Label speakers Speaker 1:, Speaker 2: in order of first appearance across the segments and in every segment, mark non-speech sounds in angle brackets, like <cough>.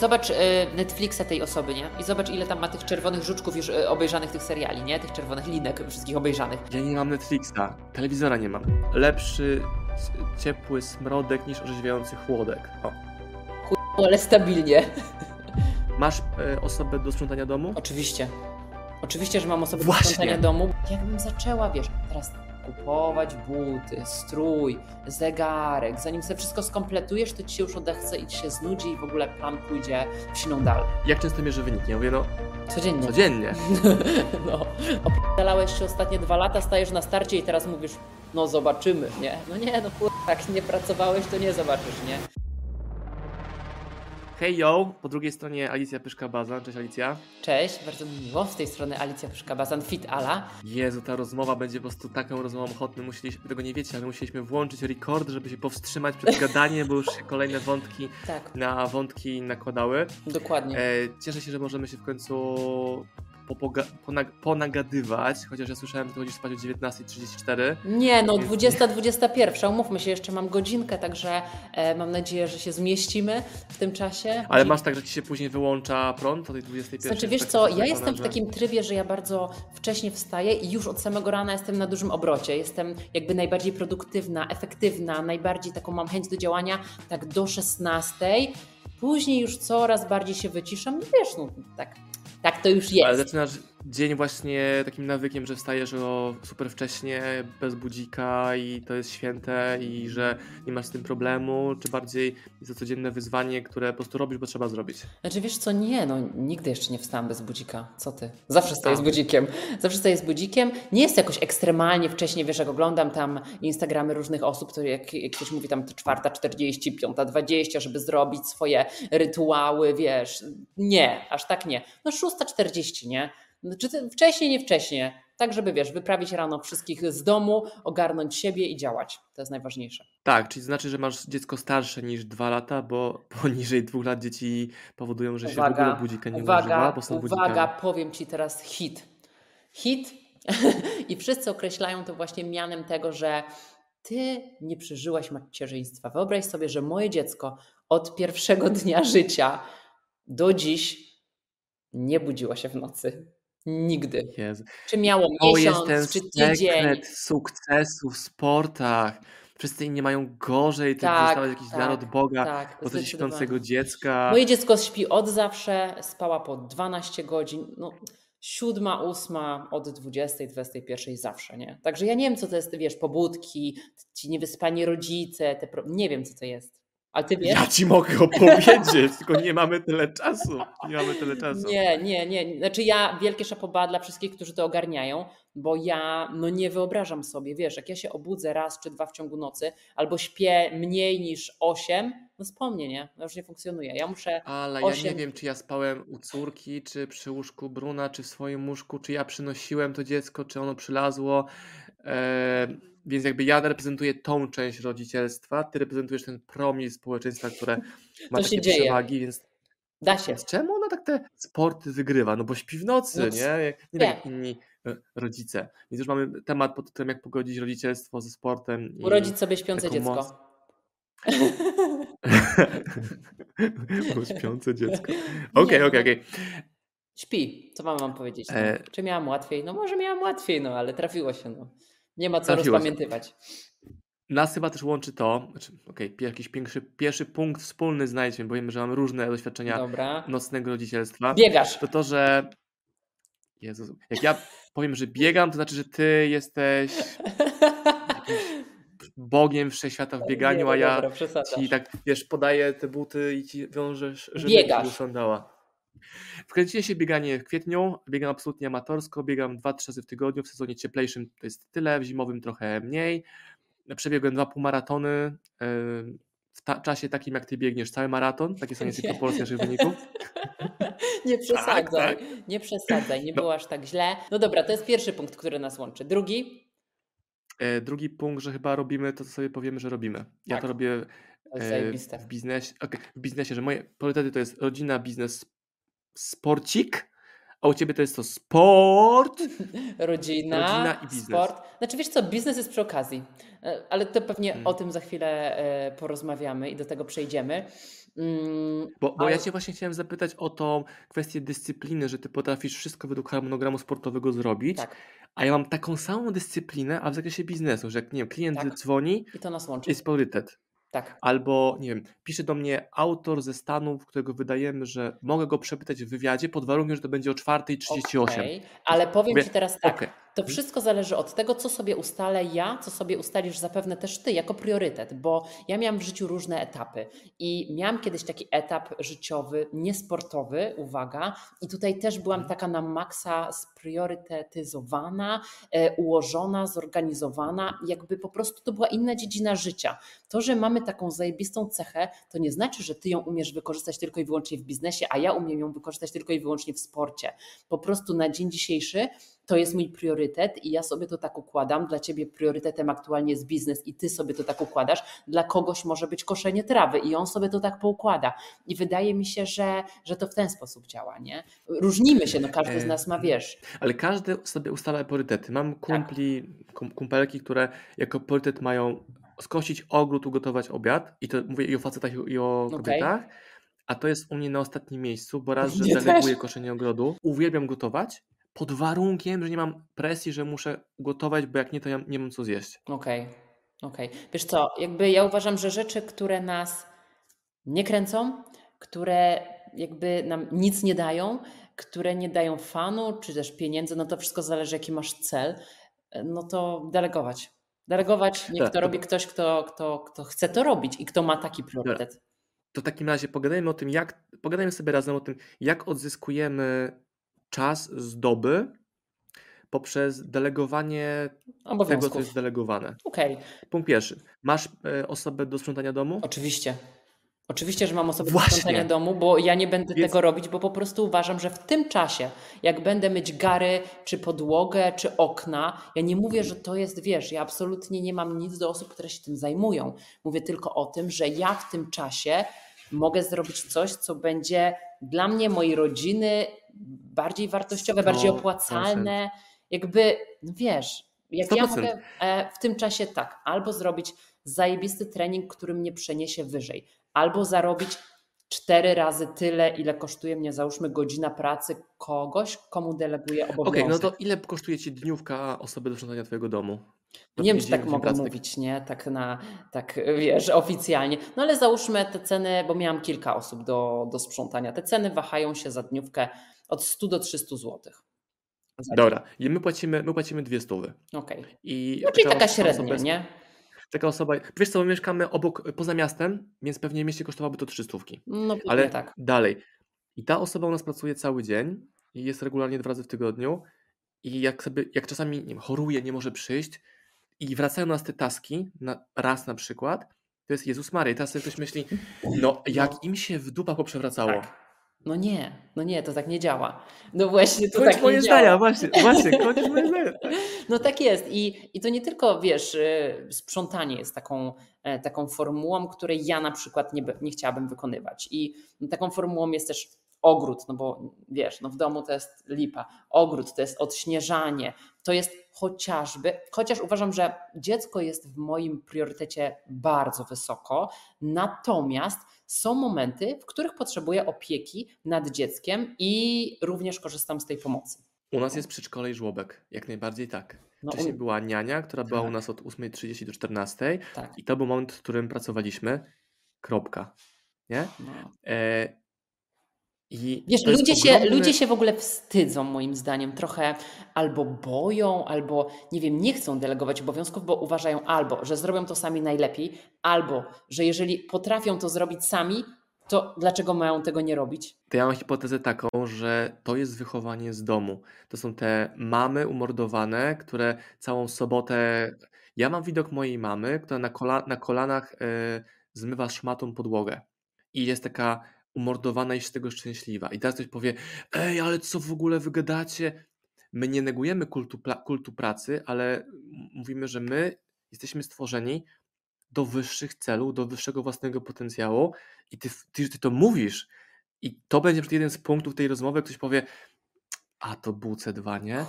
Speaker 1: Zobacz y, Netflixa tej osoby, nie? I zobacz, ile tam ma tych czerwonych żuczków już y, obejrzanych tych seriali, nie? Tych czerwonych linek wszystkich obejrzanych.
Speaker 2: Ja nie mam Netflixa, telewizora nie mam. Lepszy ciepły smrodek niż orzeźwiający chłodek. O.
Speaker 1: No, ale stabilnie.
Speaker 2: Masz e, osobę do sprzątania domu?
Speaker 1: Oczywiście. Oczywiście, że mam osobę do
Speaker 2: Właśnie.
Speaker 1: sprzątania domu. Jakbym zaczęła, wiesz, teraz kupować buty, strój, zegarek, zanim sobie wszystko skompletujesz, to ci się już odechce i ci się znudzi i w ogóle plan pójdzie w siną dal.
Speaker 2: Jak często mierzę wyniki? Ja mówię, no
Speaker 1: Codziennie.
Speaker 2: codziennie. <laughs>
Speaker 1: No, opierdalałeś się ostatnie dwa lata, stajesz na starcie i teraz mówisz, no zobaczymy, nie? No nie, no kur... jak nie pracowałeś, to nie zobaczysz, nie?
Speaker 2: Hej yo, po drugiej stronie Alicja Pyszka-Bazan. Cześć Alicja.
Speaker 1: Cześć, bardzo mi miło, z tej strony Alicja Pyszka-Bazan, Fit Ala.
Speaker 2: Jezu, ta rozmowa będzie po prostu taką rozmową ochotną. Musieliśmy, tego nie wiecie, ale musieliśmy włączyć record, żeby się powstrzymać przed gadaniem, bo już się kolejne wątki <laughs>
Speaker 1: Tak,
Speaker 2: na wątki nakładały.
Speaker 1: dokładnie.
Speaker 2: E, cieszę się, że możemy się w końcu popoga- ponag- ponagadywać, chociaż ja słyszałem, że ty chodzisz spać o 19.34.
Speaker 1: Nie, no
Speaker 2: Więc-
Speaker 1: 20, 21. Umówmy się, jeszcze mam godzinkę, także e, mam nadzieję, że się zmieścimy w tym czasie.
Speaker 2: Ale masz tak, że ci się później wyłącza prąd o tej 21.00?
Speaker 1: Znaczy, wiesz
Speaker 2: tak
Speaker 1: co, ja jestem w takim trybie, że ja bardzo wcześnie wstaję i już od samego rana jestem na dużym obrocie. Jestem jakby najbardziej produktywna, efektywna, najbardziej taką mam chęć do działania tak do 16. Później już coraz bardziej się wyciszam. No wiesz, no tak, tak to już
Speaker 2: Ale
Speaker 1: jest.
Speaker 2: zaczynasz dzień właśnie takim nawykiem, że wstajesz o super wcześnie, bez budzika i to jest święte i że nie masz z tym problemu, czy bardziej jest to codzienne wyzwanie, które po prostu robisz, bo trzeba zrobić?
Speaker 1: Znaczy wiesz co, nie, no nigdy jeszcze nie wstałam bez budzika. Co ty? Zawsze stoję z budzikiem. Zawsze stoję z budzikiem. Nie jest jakoś ekstremalnie wcześnie, wiesz, jak oglądam tam Instagramy różnych osób, to jak, jak ktoś mówi tam 4.40, 5.20, żeby zrobić swoje rytuały, wiesz. Nie, aż tak nie. No 6.40, nie? Czy wcześniej, nie wcześniej. Tak, żeby wiesz, wyprawić rano wszystkich z domu, ogarnąć siebie i działać. To jest najważniejsze.
Speaker 2: Tak, czyli znaczy, że masz dziecko starsze niż dwa lata, bo <laughs> poniżej dwóch lat dzieci powodują, że się w ogóle budzika nie
Speaker 1: uwaga,
Speaker 2: używa, bo są
Speaker 1: uwaga,
Speaker 2: budzikami.
Speaker 1: powiem Ci teraz hit. Hit <laughs> i wszyscy określają to właśnie mianem tego, że Ty nie przeżyłaś macierzyństwa. Wyobraź sobie, że moje dziecko od pierwszego dnia życia do dziś nie budziło się w nocy. Nigdy.
Speaker 2: Jezu.
Speaker 1: Czy miało
Speaker 2: To jest
Speaker 1: miesiąc, czy tydzień.
Speaker 2: sekret sukcesu w sportach. Wszyscy inni mają gorzej, ty
Speaker 1: Tak,
Speaker 2: dostałaś jakiś dar od
Speaker 1: tak,
Speaker 2: Boga,
Speaker 1: tak,
Speaker 2: coś
Speaker 1: zdecydowanie.
Speaker 2: śpiącego dziecka.
Speaker 1: Moje dziecko śpi od zawsze, spała po 12 godzin, no siódma, ósma, od 20, 21 zawsze, nie? Także ja nie wiem, co to jest, wiesz, pobudki, ci niewyspani rodzice, te pro... nie wiem, co to jest. Ale ty wiesz?
Speaker 2: Ja ci mogę <laughs> opowiedzieć, tylko nie mamy tyle czasu. Nie mamy tyle czasu.
Speaker 1: Nie, nie, nie. Znaczy ja wielkie szapoba dla wszystkich, którzy to ogarniają, bo ja no nie wyobrażam sobie, wiesz, jak ja się obudzę raz czy dwa w ciągu nocy, albo śpię mniej niż 8, no wspomnę, nie? To już nie funkcjonuje. Ja muszę
Speaker 2: Ale ja
Speaker 1: Osiem-
Speaker 2: nie wiem, czy ja spałem u córki, czy przy łóżku Bruna, czy w swoim łóżku, czy ja przynosiłem to dziecko, czy ono przylazło. E, więc jakby ja reprezentuję tą część rodzicielstwa, ty reprezentujesz ten promil społeczeństwa, które <laughs> ma
Speaker 1: To
Speaker 2: takie
Speaker 1: dzieje.
Speaker 2: przewagi, więc
Speaker 1: Da się.
Speaker 2: Czemu ona tak te sporty wygrywa? No bo śpi w nocy,
Speaker 1: No
Speaker 2: nie? Nie tak jak inni e, rodzice. Więc już mamy temat pod tytułem, jak pogodzić rodzicielstwo ze sportem.
Speaker 1: Urodzić sobie śpiące dziecko.
Speaker 2: moc. <laughs> Śpiące dziecko. <laughs> Okej, okej,
Speaker 1: no.
Speaker 2: okej.
Speaker 1: Śpi, co wam mam powiedzieć? No?
Speaker 2: E.
Speaker 1: Czy miałam łatwiej? No może miałam łatwiej, no ale trafiło się. No. Nie ma co
Speaker 2: Trafiło
Speaker 1: rozpamiętywać.
Speaker 2: Nas chyba też łączy to, znaczy, pi- jakiś pierwszy, pierwszy punkt wspólny znajdźmy, bo wiemy, że mamy różne doświadczenia
Speaker 1: Dobra.
Speaker 2: nocnego rodzicielstwa.
Speaker 1: Biegasz.
Speaker 2: To to, że Jezus, jak ja powiem, że biegam, to znaczy, że ty jesteś bogiem wszechświata w bieganiu,
Speaker 1: no
Speaker 2: a ja
Speaker 1: dobra,
Speaker 2: ci tak, wiesz, podaję te buty i ci wiążesz, żeby
Speaker 1: Biegasz.
Speaker 2: ci usiądała. Wkręciłem się w bieganie w kwietniu, biegam absolutnie amatorsko, biegam 2-3 razy w tygodniu, w sezonie cieplejszym to jest tyle, w zimowym trochę mniej. Przebiegłem dwa półmaratony yy, w ta- czasie takim, jak ty biegniesz cały maraton, takie są
Speaker 1: Nie. <laughs>
Speaker 2: proporcje naszych wyników. <laughs>
Speaker 1: Nie przesadzaj,
Speaker 2: tak.
Speaker 1: nie przesadzaj, nie
Speaker 2: No.
Speaker 1: było aż tak źle. No dobra, to jest pierwszy punkt, który nas łączy. Drugi,
Speaker 2: E, Drugi punkt, że chyba robimy to, co sobie powiemy, że robimy. Ja
Speaker 1: Tak.
Speaker 2: to robię
Speaker 1: to jest
Speaker 2: e, w biznesie. okej, w biznesie, że moje priorytety to jest rodzina, biznes, sporcik, a u ciebie to jest to sport. <laughs>
Speaker 1: Rodzina,
Speaker 2: rodzina i biznes.
Speaker 1: sport. Znaczy wiesz co, biznes jest przy okazji, E, ale to pewnie
Speaker 2: Mm.
Speaker 1: o tym za chwilę e, porozmawiamy i do tego przejdziemy. Mm,
Speaker 2: Bo, bo
Speaker 1: ale
Speaker 2: ja Cię właśnie chciałem zapytać o tą kwestię dyscypliny, że Ty potrafisz wszystko według harmonogramu sportowego zrobić,
Speaker 1: tak,
Speaker 2: a ja mam taką samą dyscyplinę, a w zakresie biznesu, że jak nie wiem, klient
Speaker 1: tak.
Speaker 2: dzwoni,
Speaker 1: I to nas łączy.
Speaker 2: jest priorytet.
Speaker 1: Tak.
Speaker 2: Albo, nie wiem, pisze do mnie autor ze Stanów, którego wydajemy, że mogę go przepytać w wywiadzie pod warunkiem, że to będzie o 4.38.
Speaker 1: Okej, ale powiem
Speaker 2: Mówię,
Speaker 1: Ci teraz tak.
Speaker 2: okej.
Speaker 1: To
Speaker 2: Mhm.
Speaker 1: wszystko zależy od tego, co sobie ustalę ja, co sobie ustalisz zapewne też ty jako priorytet, bo ja miałam w życiu różne etapy i miałam kiedyś taki etap życiowy, niesportowy, uwaga, i tutaj też byłam
Speaker 2: Mhm.
Speaker 1: taka na maksa spriorytetyzowana, e, ułożona, zorganizowana, jakby po prostu to była inna dziedzina życia. To, że mamy taką zajebistą cechę, to nie znaczy, że ty ją umiesz wykorzystać tylko i wyłącznie w biznesie, a ja umiem ją wykorzystać tylko i wyłącznie w sporcie. Po prostu na dzień dzisiejszy to jest mój priorytet i ja sobie to tak układam. Dla ciebie priorytetem aktualnie jest biznes i ty sobie to tak układasz. Dla kogoś może być koszenie trawy i on sobie to tak poukłada. I wydaje mi się, że, że to w ten sposób działa, nie? Różnimy się, no każdy z
Speaker 2: E,
Speaker 1: nas ma, wiesz,
Speaker 2: Ale każdy sobie ustala priorytety. Mam
Speaker 1: Tak.
Speaker 2: kumpli, kum, kumpelki, które jako priorytet mają skosić ogród, ugotować obiad. I to mówię i o facetach, i o kobietach. A to jest u mnie na ostatnim miejscu, bo raz, <laughs> że deleguję koszenie ogrodu, uwielbiam gotować, pod warunkiem, że nie mam presji, że muszę gotować, bo jak nie, to ja nie mam co zjeść.
Speaker 1: Okej, okej. Wiesz co, jakby ja uważam, że rzeczy, które nas nie kręcą, które jakby nam nic nie dają, które nie dają fanu, czy też pieniędzy, no to wszystko zależy, jaki masz cel, no to delegować. Delegować, niech
Speaker 2: Tak,
Speaker 1: to
Speaker 2: to-
Speaker 1: robi ktoś, kto, kto, kto chce to robić i kto ma taki priorytet.
Speaker 2: To w takim razie pogadajmy o tym, jak, pogadajmy sobie razem o tym, jak odzyskujemy czas z doby poprzez delegowanie tego, co jest delegowane.
Speaker 1: Okej,
Speaker 2: Punkt pierwszy. Masz e, osobę do sprzątania domu?
Speaker 1: oczywiście. Oczywiście, że mam osobę do
Speaker 2: Właśnie.
Speaker 1: sprzątania domu, bo ja nie będę
Speaker 2: Więc-
Speaker 1: tego robić, bo po prostu uważam, że w tym czasie, jak będę myć gary, czy podłogę, czy okna, ja nie mówię, że to jest, wiesz, ja absolutnie nie mam nic do osób, które się tym zajmują. Mówię tylko o tym, że ja w tym czasie mogę zrobić coś, co będzie dla mnie, mojej rodziny bardziej wartościowe, bardziej
Speaker 2: 100%.
Speaker 1: opłacalne. Jakby, no wiesz, jak ja
Speaker 2: 100%.
Speaker 1: mogę e, w tym czasie tak, albo zrobić zajebisty trening, który mnie przeniesie wyżej, albo zarobić cztery razy tyle, ile kosztuje mnie, załóżmy, godzina pracy kogoś, komu deleguję
Speaker 2: Okej,
Speaker 1: obowiązek.
Speaker 2: no to ile kosztuje Ci dniówka osoby do sprzątania Twojego domu? Do
Speaker 1: Nie wiem, czy tak mogę
Speaker 2: pracy,
Speaker 1: mówić, nie? Tak na, tak wiesz, oficjalnie. No ale załóżmy te ceny, bo miałam kilka osób do, do sprzątania. Te ceny wahają się za dniówkę od 100 do 300 zł.
Speaker 2: Dobra, i my płacimy, my płacimy dwie stówy.
Speaker 1: Okej.
Speaker 2: I
Speaker 1: No czyli
Speaker 2: taka
Speaker 1: średnia, nie?
Speaker 2: Taka osoba, wiesz co, my mieszkamy obok, poza miastem, więc pewnie mieście kosztowałoby to trzy stówki.
Speaker 1: No pewnie
Speaker 2: Ale
Speaker 1: tak.
Speaker 2: dalej. I ta osoba u nas pracuje cały dzień i jest regularnie dwa razy w tygodniu. I jak sobie, jak czasami nie wiem, choruje, nie może przyjść i wracają nas te taski, na, raz na przykład, to jest Jezus Maria. I teraz sobie ktoś myśli, no jak im się w dupa poprzewracało.
Speaker 1: Tak. No nie, no nie, to tak nie działa. No właśnie, to
Speaker 2: Kończ
Speaker 1: tak
Speaker 2: moje
Speaker 1: nie
Speaker 2: zdania,
Speaker 1: działa.
Speaker 2: właśnie, właśnie, kończ moje zdania. <laughs>
Speaker 1: No tak jest. I, I to nie tylko, wiesz, y, sprzątanie jest taką, e, taką formułą, której ja na przykład nie, nie chciałabym wykonywać. I taką formułą jest też ogród, no bo wiesz, no w domu to jest lipa. Ogród to jest odśnieżanie, to jest chociażby, chociaż uważam, że dziecko jest w moim priorytecie bardzo wysoko, natomiast są momenty, w których potrzebuję opieki nad dzieckiem i również korzystam z tej pomocy.
Speaker 2: U nas jest przedszkole i żłobek, jak najbardziej tak.
Speaker 1: No,
Speaker 2: Wcześniej
Speaker 1: u-
Speaker 2: była niania, która była u
Speaker 1: Tak.
Speaker 2: nas od 8.30 do 14.00
Speaker 1: tak.
Speaker 2: i to był moment, w którym pracowaliśmy. Kropka. Nie?
Speaker 1: No.
Speaker 2: E, i
Speaker 1: Wiesz, ludzie się,
Speaker 2: ogromny-
Speaker 1: ludzie się w ogóle wstydzą, moim zdaniem, trochę albo boją, albo nie wiem, nie chcą delegować obowiązków, bo uważają albo, że zrobią to sami najlepiej, albo, że jeżeli potrafią to zrobić sami, to dlaczego mają tego nie robić?
Speaker 2: To ja mam hipotezę taką, że to jest wychowanie z domu. To są te mamy umordowane, które całą sobotę. Ja mam widok mojej mamy, która na, kola... na kolanach e, zmywa szmatą podłogę. I jest taka umordowana i z tego szczęśliwa. I teraz ktoś powie: Ej, ale co w ogóle wy gadacie? My nie negujemy kultu, kultu pracy, ale mówimy, że my jesteśmy stworzeni do wyższych celów, do wyższego własnego potencjału. I ty, ty, ty to mówisz. I to będzie jeden z punktów tej rozmowy, ktoś powie, a to był C2, nie?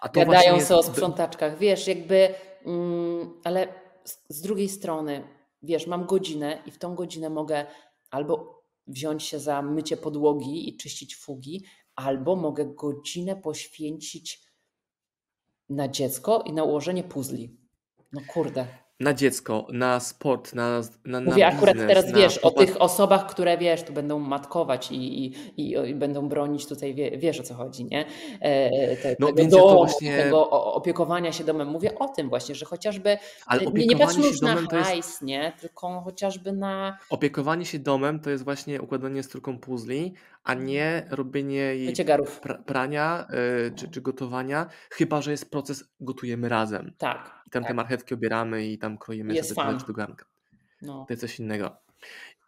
Speaker 2: A to
Speaker 1: Gadają sobie o
Speaker 2: jest-
Speaker 1: sprzątaczkach, wiesz, jakby, mm, ale z, z drugiej strony, wiesz, mam godzinę i w tą godzinę mogę albo wziąć się za mycie podłogi i czyścić fugi, albo mogę godzinę poświęcić na dziecko i na ułożenie puzli. No kurde.
Speaker 2: Na dziecko, na sport, na, na,
Speaker 1: Mówię
Speaker 2: na
Speaker 1: akurat
Speaker 2: biznes,
Speaker 1: teraz,
Speaker 2: na
Speaker 1: wiesz, o tych osobach, które, wiesz, tu będą matkować i, i, i, będą bronić tutaj, wie, wiesz o co chodzi, nie? E, te,
Speaker 2: No,
Speaker 1: tego domu,
Speaker 2: właśnie-
Speaker 1: tego opiekowania się domem. Mówię o tym właśnie, że chociażby
Speaker 2: Ale
Speaker 1: nie, nie
Speaker 2: opiekowanie
Speaker 1: patrzmy już na
Speaker 2: to jest
Speaker 1: hajs, nie? Tylko chociażby na
Speaker 2: Opiekowanie się domem to jest właśnie układanie strójką puzli, a nie robienie jej
Speaker 1: mycie garów.
Speaker 2: pra prania y, czy, czy gotowania, chyba że jest proces gotujemy razem.
Speaker 1: Tak,
Speaker 2: I tam te
Speaker 1: tak.
Speaker 2: marchewki obieramy i tam kroimy
Speaker 1: Jest
Speaker 2: sobie do garnka.
Speaker 1: No.
Speaker 2: To jest coś innego.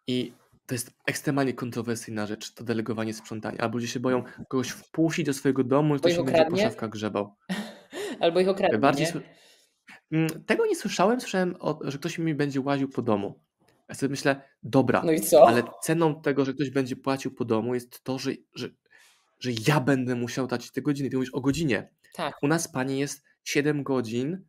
Speaker 2: I to jest ekstremalnie kontrowersyjna rzecz, to delegowanie sprzątania. Albo ludzie się boją kogoś wpuścić do swojego domu i ktoś się będzie po szafkach grzebał. <laughs>
Speaker 1: Albo ich okradnie,
Speaker 2: Bardziej Mm, Tego nie słyszałem, słyszałem, o, że ktoś mi będzie łaził po domu. Ja sobie myślę, dobra,
Speaker 1: No i co?
Speaker 2: ale ceną tego, że ktoś będzie płacił po domu jest to, że, że, że ja będę musiał dać te godziny. Ty mówisz o godzinie.
Speaker 1: Tak.
Speaker 2: U nas pani jest 7 godzin,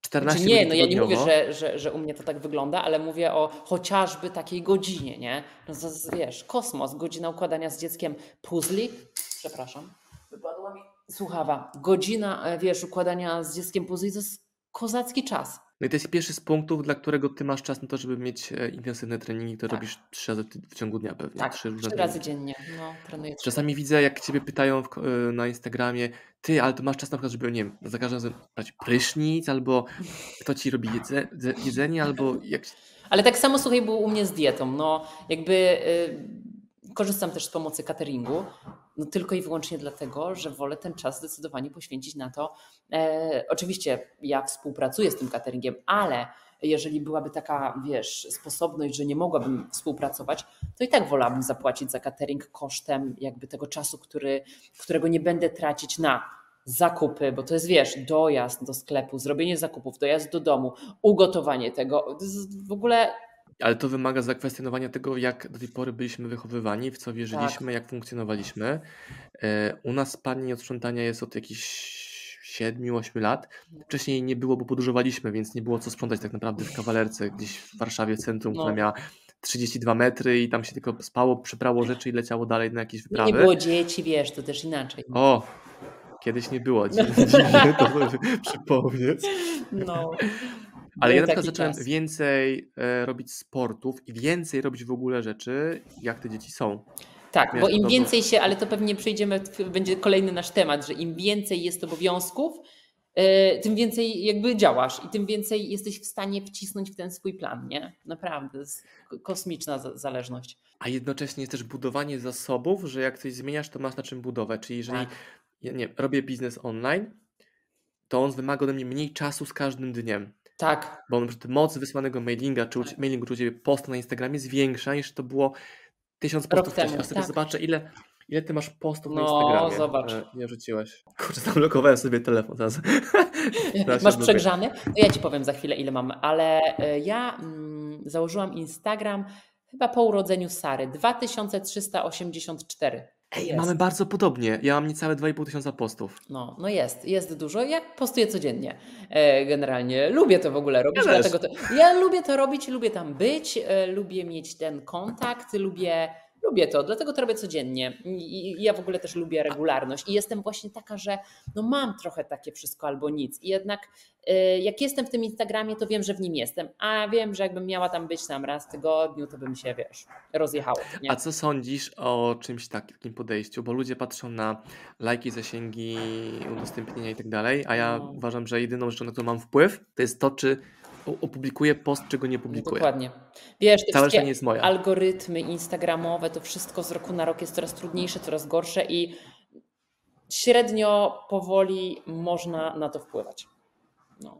Speaker 2: 14
Speaker 1: Znaczy nie, no ja nie mówię, że, że, że u mnie to tak wygląda, ale mówię o chociażby takiej godzinie, nie? No to wiesz, kosmos, godzina układania z dzieckiem puzli. Przepraszam, wypadła mi słuchawa. Godzina, e, wiesz, układania z dzieckiem puzli to jest kozacki czas.
Speaker 2: No i to jest pierwszy z punktów, dla którego ty masz czas na to, żeby mieć e, intensywne treningi, które
Speaker 1: Tak.
Speaker 2: robisz trzy razy w ciągu dnia pewnie.
Speaker 1: Tak,
Speaker 2: trzy
Speaker 1: trzy razy dziennie. No, trenuję
Speaker 2: Czasami widzę, jak ciebie pytają w, e, na Instagramie, ty, ale to masz czas na przykład, żeby, nie wiem, za każdym razem brać prysznic, albo kto ci robi jedze, jedze- jedzenie, albo jak...
Speaker 1: Ale tak samo słuchaj było u mnie z dietą. No jakby y, korzystam też z pomocy cateringu, no tylko i wyłącznie dlatego, że wolę ten czas zdecydowanie poświęcić na to. E, oczywiście ja współpracuję z tym cateringiem, ale jeżeli byłaby taka, wiesz, sposobność, że nie mogłabym współpracować, to i tak wolałabym zapłacić za catering kosztem jakby tego czasu, który, którego nie będę tracić na zakupy, bo to jest, wiesz, dojazd do sklepu, zrobienie zakupów, dojazd do domu, ugotowanie tego. W ogóle
Speaker 2: Ale to wymaga zakwestionowania tego, jak do tej pory byliśmy wychowywani, w co wierzyliśmy, jak funkcjonowaliśmy. E, U nas pani od sprzątania jest od jakichś 7-8 lat. Wcześniej nie było, bo podróżowaliśmy, więc nie było co sprzątać tak naprawdę w kawalerce, gdzieś w Warszawie centrum,
Speaker 1: No.
Speaker 2: która miała 32 metry i tam się tylko spało, przeprało rzeczy i leciało dalej na jakieś wyprawy.
Speaker 1: nie było dzieci, wiesz, to też inaczej.
Speaker 2: O, kiedyś nie było, dziwnie, dziwnie <laughs> to przypomnieć.
Speaker 1: No.
Speaker 2: Ale ja na przykład zacząłem
Speaker 1: czas.
Speaker 2: więcej e, robić sportów i więcej robić w ogóle rzeczy, jak te dzieci są.
Speaker 1: Tak,
Speaker 2: Wiesz,
Speaker 1: bo im więcej się, ale to pewnie przejdziemy, będzie kolejny nasz temat, że im więcej jest obowiązków, e, tym więcej jakby działasz i tym więcej jesteś w stanie wcisnąć w ten swój plan, nie? Naprawdę, to jest k- kosmiczna za- zależność.
Speaker 2: A jednocześnie jest też budowanie zasobów, że jak coś zmieniasz, to masz na czym budować. Czyli jeżeli
Speaker 1: Tak.
Speaker 2: ja nie, robię biznes online, to on wymaga ode mnie mniej czasu z każdym dniem.
Speaker 1: Tak,
Speaker 2: Bo na przykład moc wysłanego mailinga, czy
Speaker 1: Tak.
Speaker 2: mailingu, czy u ciebie posta na Instagramie jest większa niż to było tysiąc postów wcześniej.
Speaker 1: temu,
Speaker 2: A sobie
Speaker 1: tak.
Speaker 2: zobaczę, ile, ile ty masz postów na
Speaker 1: No,
Speaker 2: Instagramie.
Speaker 1: zobacz.
Speaker 2: E, Nie rzuciłeś. Kurczę, zablokowałem sobie telefon teraz. <laughs>
Speaker 1: Masz przegrzany? To ja ci powiem za chwilę, ile mam, ale e, ja mm, założyłam Instagram chyba po urodzeniu Sary, 2384.
Speaker 2: Ej,
Speaker 1: Jest.
Speaker 2: mamy bardzo podobnie. Ja mam niecałe 2,5 tysiąca postów.
Speaker 1: No, no jest, jest dużo. Ja postuję codziennie. E, generalnie lubię to w ogóle robić,
Speaker 2: Ja
Speaker 1: dlatego to, ja lubię to robić, lubię tam być, e, lubię mieć ten kontakt, lubię, lubię to, dlatego to robię codziennie. I, I ja w ogóle też lubię regularność i jestem właśnie taka, że no mam trochę takie wszystko albo nic. I jednak e, jak jestem w tym Instagramie, to wiem, że w nim jestem, a wiem, że jakbym miała tam być tam raz w tygodniu, to bym się, wiesz, rozjechało. Nie?
Speaker 2: A co sądzisz o czymś takim podejściu? Bo ludzie patrzą na lajki, zasięgi, udostępnienia i tak dalej, a ja
Speaker 1: No.
Speaker 2: uważam, że jedyną rzeczą, na którą mam wpływ, to jest to, czy opublikuję post, czy go nie publikuję.
Speaker 1: dokładnie. Wiesz, te
Speaker 2: reszta nie jest moja.
Speaker 1: algorytmy instagramowe, to wszystko z roku na rok jest coraz trudniejsze, coraz gorsze i średnio powoli można na to wpływać. No.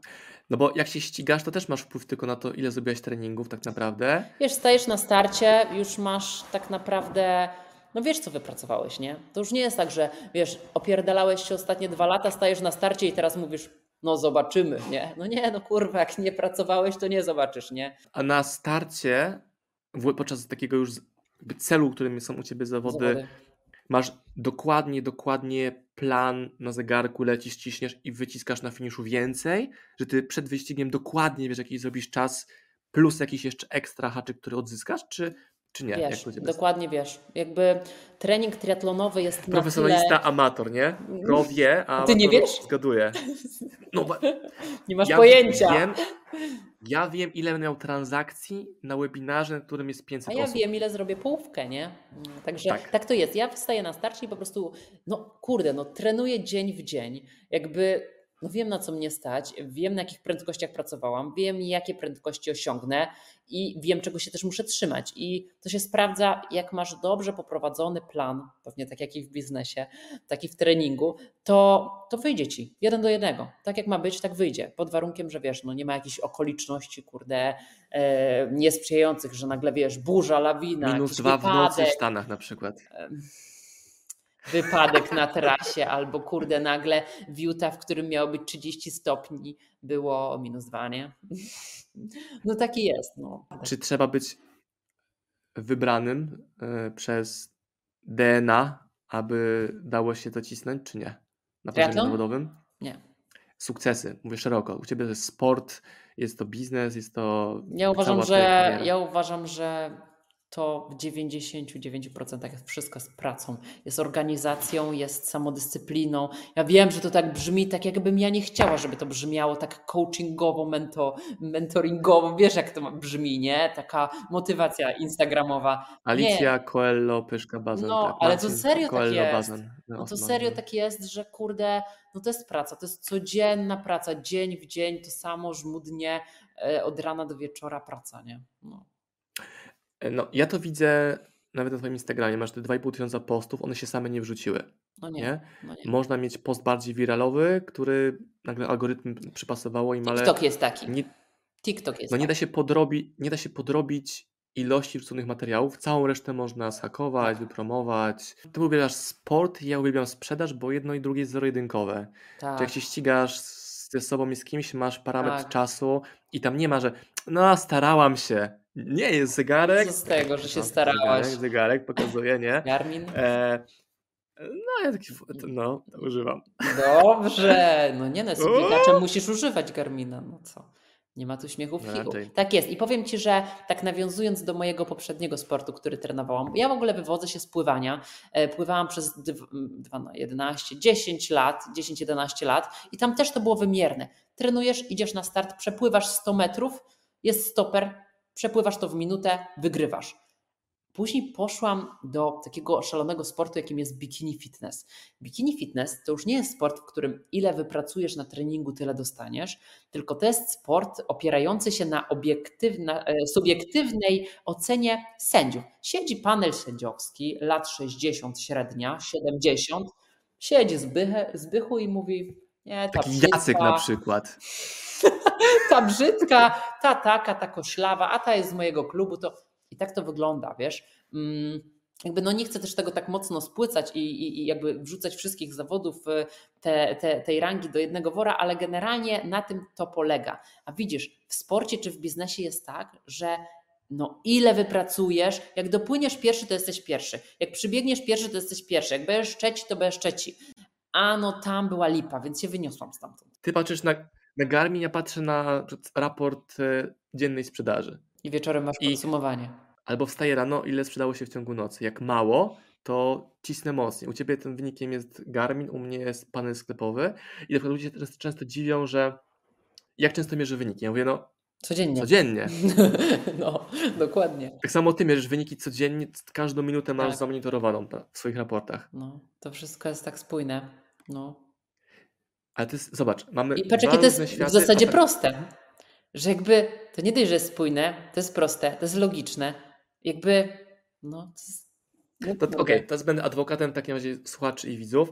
Speaker 2: No bo jak się ścigasz, to też masz wpływ tylko na to, ile zrobiłaś treningów tak naprawdę.
Speaker 1: Wiesz, stajesz na starcie, już masz tak naprawdę, no wiesz co wypracowałeś, nie? To już nie jest tak, że wiesz, opierdalałeś się ostatnie dwa lata, stajesz na starcie i teraz mówisz, no zobaczymy, nie? No nie, no kurwa, jak nie pracowałeś, to nie zobaczysz, nie?
Speaker 2: A na starcie, podczas takiego już celu, którym są u ciebie zawody,
Speaker 1: Zawody.
Speaker 2: masz dokładnie, dokładnie plan na zegarku, lecisz, ciśniesz i wyciskasz na finiszu więcej, że ty przed wyścigiem dokładnie wiesz, jaki zrobisz czas, plus jakiś jeszcze ekstra haczyk, który odzyskasz, czy Czy nie?
Speaker 1: Wiesz, dokładnie wiesz. Jakby trening triatlonowy jest na
Speaker 2: Profesjonalista,
Speaker 1: tyle...
Speaker 2: amator, nie? Pro wie, a
Speaker 1: Ty nie wiesz?
Speaker 2: Zgaduje. No, <laughs>
Speaker 1: nie masz
Speaker 2: ja
Speaker 1: pojęcia.
Speaker 2: Wiem, ja wiem, ile będę miał transakcji na webinarze, na którym jest 500
Speaker 1: A ja
Speaker 2: osób.
Speaker 1: wiem, ile zrobię połówkę, nie? Także tak.
Speaker 2: Tak.
Speaker 1: to jest. Ja wstaję na starcie i po prostu, no kurde, no trenuję dzień w dzień. Jakby, no wiem na co mnie stać, wiem na jakich prędkościach pracowałam, wiem jakie prędkości osiągnę i wiem czego się też muszę trzymać. I to się sprawdza, jak masz dobrze poprowadzony plan, pewnie tak jak i w biznesie, tak i w treningu, to, to wyjdzie ci jeden do jednego. Tak jak ma być, tak wyjdzie. Pod warunkiem, że wiesz, no nie ma jakichś okoliczności, kurde, e, niesprzyjających, że nagle wiesz, burza, lawina,
Speaker 2: Minus dwa w nocy w
Speaker 1: wypadek,
Speaker 2: Stanach na przykład.
Speaker 1: Wypadek na trasie, albo kurde, nagle w Utah, w którym miało być 30 stopni, było minus dwa, nie? <laughs> No taki jest. No.
Speaker 2: Czy trzeba być wybranym e, przez DNA, aby dało się to cisnąć, czy nie? Na poziomie
Speaker 1: Triatlon?
Speaker 2: zawodowym?
Speaker 1: Nie.
Speaker 2: Sukcesy, mówię szeroko. U Ciebie to jest sport, jest to biznes, jest to
Speaker 1: Ja uważam, że ja uważam, że to w 99% jest wszystko z pracą, jest organizacją, jest samodyscypliną. Ja wiem, że to tak brzmi, tak jakbym ja nie chciała, żeby to brzmiało tak coachingowo, mento, mentoringowo. Wiesz, jak to brzmi, nie? Taka motywacja instagramowa.
Speaker 2: Alicja Coelho, Pyszka Bazan.
Speaker 1: No,
Speaker 2: tak,
Speaker 1: ale to serio tak
Speaker 2: Coelho
Speaker 1: jest.
Speaker 2: Bazan.
Speaker 1: No to serio tak jest, że kurde, no to jest praca, to jest codzienna praca, dzień w dzień, to samo żmudnie, e, od rana do wieczora praca, nie? No.
Speaker 2: No, ja to widzę nawet na Twoim Instagramie. Masz te 2,5 tysiąca postów, one się same nie wrzuciły.
Speaker 1: No nie,
Speaker 2: Nie?
Speaker 1: no nie.
Speaker 2: Można mieć post bardziej wiralowy, który nagle algorytm przypasowało im, ale
Speaker 1: TikTok jest taki.
Speaker 2: nie,
Speaker 1: TikTok jest
Speaker 2: no nie da
Speaker 1: taki.
Speaker 2: się podrobić, nie da się podrobić ilości wrzuconych materiałów. Całą resztę można zhakować,
Speaker 1: Tak.
Speaker 2: wypromować. Ty uwielbiasz sport, ja uwielbiam sprzedaż, bo jedno i drugie jest zero-jedynkowe. Czy jak
Speaker 1: Tak,
Speaker 2: się ścigasz ze sobą i z kimś, masz parametr
Speaker 1: Tak.
Speaker 2: czasu i tam nie ma, że no starałam się. Nie, jest zegarek.
Speaker 1: co z tego, że się
Speaker 2: No,
Speaker 1: starałaś?
Speaker 2: Zegarek, zegarek pokazuje, nie?
Speaker 1: Garmin?
Speaker 2: E, no, ja taki, no, używam.
Speaker 1: Dobrze, no nie no, biegaczem musisz używać Garmina, no co? Nie ma tu śmiechu w
Speaker 2: No
Speaker 1: figu.
Speaker 2: raczej.
Speaker 1: Tak jest i powiem Ci, że tak nawiązując do mojego poprzedniego sportu, który trenowałam, ja w ogóle wywodzę się z pływania. E, Pływałam przez dw- dwa, no, 11, 10 lat, 10-11 lat i tam też to było wymierne. Trenujesz, idziesz na start, przepływasz 100 metrów, jest stoper, przepływasz to w minutę, wygrywasz. Później poszłam do takiego szalonego sportu, jakim jest bikini fitness. Bikini fitness to już nie jest sport, w którym ile wypracujesz na treningu, tyle dostaniesz, tylko to jest sport opierający się na, e, subiektywnej ocenie sędziów. Siedzi panel sędziowski, lat 60 średnia, 70, siedzi Zbyche, Zbychu i mówi, nie,
Speaker 2: Taki
Speaker 1: brzydka,
Speaker 2: Jacek na przykład. <laughs>
Speaker 1: ta brzydka, ta taka, ta koślawa, a ta jest z mojego klubu, to i tak to wygląda, wiesz. Mm, Jakby no nie chcę też tego tak mocno spłycać i, i, i jakby wrzucać wszystkich zawodów te, te, tej rangi do jednego wora, ale generalnie na tym to polega. A widzisz, w sporcie czy w biznesie jest tak, że no ile wypracujesz, jak dopłyniesz pierwszy, to jesteś pierwszy. Jak przybiegniesz pierwszy, to jesteś pierwszy. Jak będziesz trzeci, to będziesz trzeci. A no tam była lipa, więc się wyniosłam stamtąd.
Speaker 2: Ty patrzysz na, na Garmin, ja patrzę na raport e, dziennej sprzedaży.
Speaker 1: I wieczorem masz
Speaker 2: I-
Speaker 1: podsumowanie.
Speaker 2: Albo wstaję rano, ile sprzedało się w ciągu nocy. Jak mało, to cisnę mocniej. U Ciebie tym wynikiem jest Garmin, u mnie jest panel sklepowy. I na przykład ludzie teraz często dziwią, że jak często mierzę wyniki? Ja mówię, no
Speaker 1: Codziennie.
Speaker 2: codziennie. <laughs>
Speaker 1: No, dokładnie.
Speaker 2: Tak samo Ty mierzysz wyniki codziennie, każdą minutę masz
Speaker 1: Tak.
Speaker 2: zamonitorowaną w swoich raportach.
Speaker 1: No, to wszystko jest tak spójne. No.
Speaker 2: Ale to jest, zobacz, mamy
Speaker 1: I patrz, jakie to jest
Speaker 2: różne
Speaker 1: w
Speaker 2: światy.
Speaker 1: zasadzie
Speaker 2: Ofer-
Speaker 1: proste. Że jakby to nie dość, że jest spójne, to jest proste, to jest logiczne. Jakby, no. To jest, no,
Speaker 2: To, Okej, teraz będę adwokatem w takim razie słuchaczy i widzów.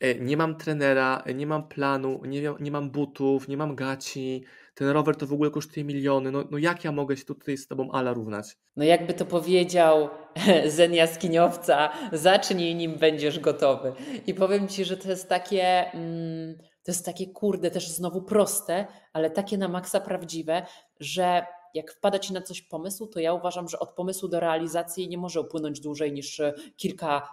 Speaker 2: E, Nie mam trenera, e, nie mam planu, nie, nie mam butów, nie mam gaci. Ten rower to w ogóle kosztuje miliony. No, no jak ja mogę się tutaj z tobą ala równać?
Speaker 1: No jakby to powiedział <laughs> Zen Jaskiniowca, zacznij nim będziesz gotowy. I powiem Ci, że to jest takie, mm, to jest takie kurde, też znowu proste, ale takie na maksa prawdziwe, że jak wpada Ci na coś pomysł, to ja uważam, że od pomysłu do realizacji nie może upłynąć dłużej niż e, kilka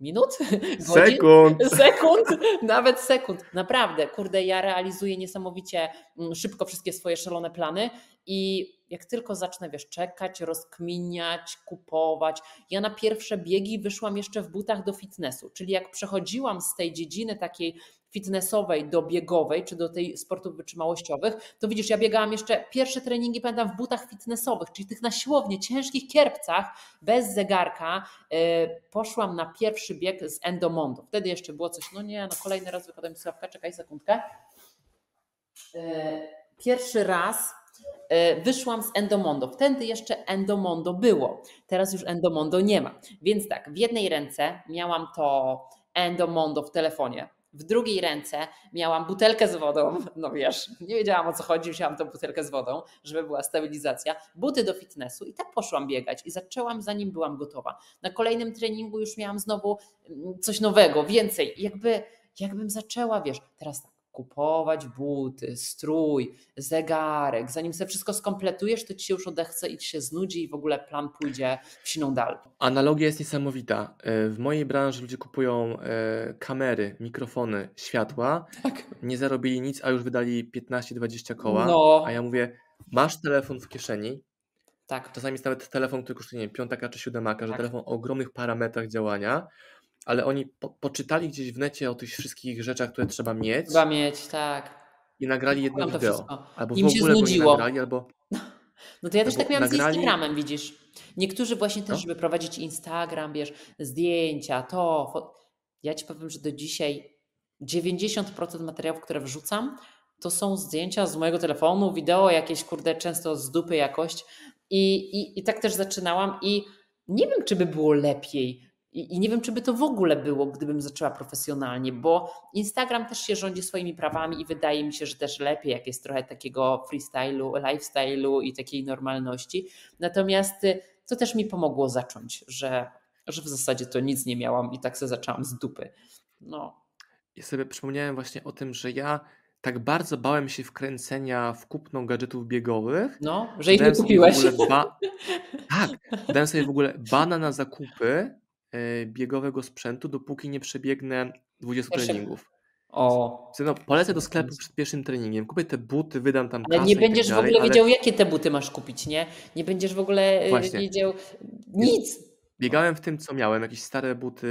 Speaker 1: minut? <laughs>
Speaker 2: Sekund. <laughs>
Speaker 1: Sekund, nawet sekund. Naprawdę, kurde, ja realizuję niesamowicie mm, szybko wszystkie swoje szalone plany i jak tylko zacznę, wiesz, czekać, rozkminiać, kupować. Ja na pierwsze biegi wyszłam jeszcze w butach do fitnessu, czyli jak przechodziłam z tej dziedziny takiej fitnessowej do biegowej, czy do tej sportów wytrzymałościowych, to widzisz, ja biegałam jeszcze pierwsze treningi, pamiętam, w butach fitnessowych, czyli tych na siłownię, ciężkich kierpcach, bez zegarka. Yy, poszłam na pierwszy bieg z Endomondo. Wtedy jeszcze było coś, no nie, no kolejny raz wypada mi sławka, czekaj sekundkę. Yy, pierwszy raz yy, wyszłam z Endomondo. Wtedy jeszcze Endomondo było. Teraz już Endomondo nie ma. Więc tak, w jednej ręce miałam to Endomondo w telefonie w drugiej ręce miałam butelkę z wodą, <laughs> no wiesz, nie wiedziałam o co chodzi, wzięłam tą butelkę z wodą, żeby była stabilizacja, buty do fitnessu i tak poszłam biegać i zaczęłam zanim byłam gotowa. Na kolejnym treningu już miałam znowu mm, coś nowego, więcej, jakby jakbym zaczęła, wiesz, teraz tak, kupować buty, strój, zegarek. Zanim sobie wszystko skompletujesz, to ci się już odechce i ci się znudzi i w ogóle plan pójdzie w siną dal.
Speaker 2: Analogia jest niesamowita. E, w mojej branży ludzie kupują e, kamery, mikrofony, światła. Tak. Nie zarobili nic, a już wydali 15-20 koła. No. A ja mówię, masz telefon w kieszeni, tak. Czasami jest nawet telefon, który kosztuje nie wiem, piątaka czy siódemaka, tak. że telefon o ogromnych parametrach działania ale oni po, poczytali gdzieś w necie o tych wszystkich rzeczach, które trzeba mieć.
Speaker 1: Trzeba mieć, tak.
Speaker 2: I nagrali jedno wideo. Albo Im w ogóle się znudziło. nagrali, albo... <laughs>
Speaker 1: No to ja też tak miałam nagrali... z Instagramem, widzisz. Niektórzy właśnie też, no. żeby prowadzić Instagram, wiesz, zdjęcia, to... Ja ci powiem, że do dzisiaj 90% materiałów, które wrzucam, to są zdjęcia z mojego telefonu, wideo jakieś, kurde, często z dupy jakość. I, i, i tak też zaczynałam i nie wiem, czy by było lepiej, i, I, nie wiem, czy by to w ogóle było, gdybym zaczęła profesjonalnie, bo Instagram też się rządzi swoimi prawami i wydaje mi się, że też lepiej, jak jest trochę takiego freestylu, lifestyle'u i takiej normalności. Natomiast y, to też mi pomogło zacząć, że, że w zasadzie to nic nie miałam i tak sobie zaczęłam z dupy. No.
Speaker 2: Ja sobie przypomniałem właśnie o tym, że ja tak bardzo bałem się wkręcenia w kupno gadżetów biegowych.
Speaker 1: No, że ich nie kupiłeś.
Speaker 2: Ba... <laughs> tak, dałem sobie w ogóle bana na zakupy biegowego sprzętu, dopóki nie przebiegnę 20 Jeszcze... treningów. O. No, polecę do sklepu przed pierwszym treningiem, kupię te buty, wydam tam
Speaker 1: Ale nie będziesz tak dalej, w ogóle ale... wiedział, jakie te buty masz kupić, nie? Nie będziesz w ogóle e, Właśnie. wiedział nic.
Speaker 2: Biegałem w tym, co miałem, jakieś stare buty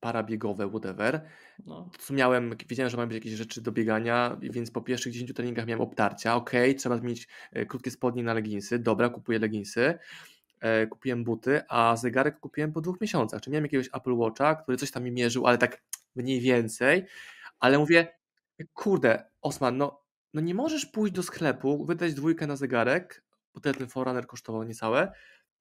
Speaker 2: parabiegowe, whatever. No. Co miałem, wiedziałem, że mam być jakieś rzeczy do biegania, więc po pierwszych 10 treningach miałem obtarcia. Ok, trzeba zmienić e, krótkie spodnie na leginsy. Dobra, kupuję leginsy. E, kupiłem buty, a zegarek kupiłem po dwóch miesiącach. Czy miałem jakiegoś Apple Watcha, który coś tam mi mierzył, ale tak mniej więcej. Ale mówię, kurde, Osman, no, no nie możesz pójść do sklepu, wydać dwójkę na zegarek, bo ten Forerunner kosztował niecałe,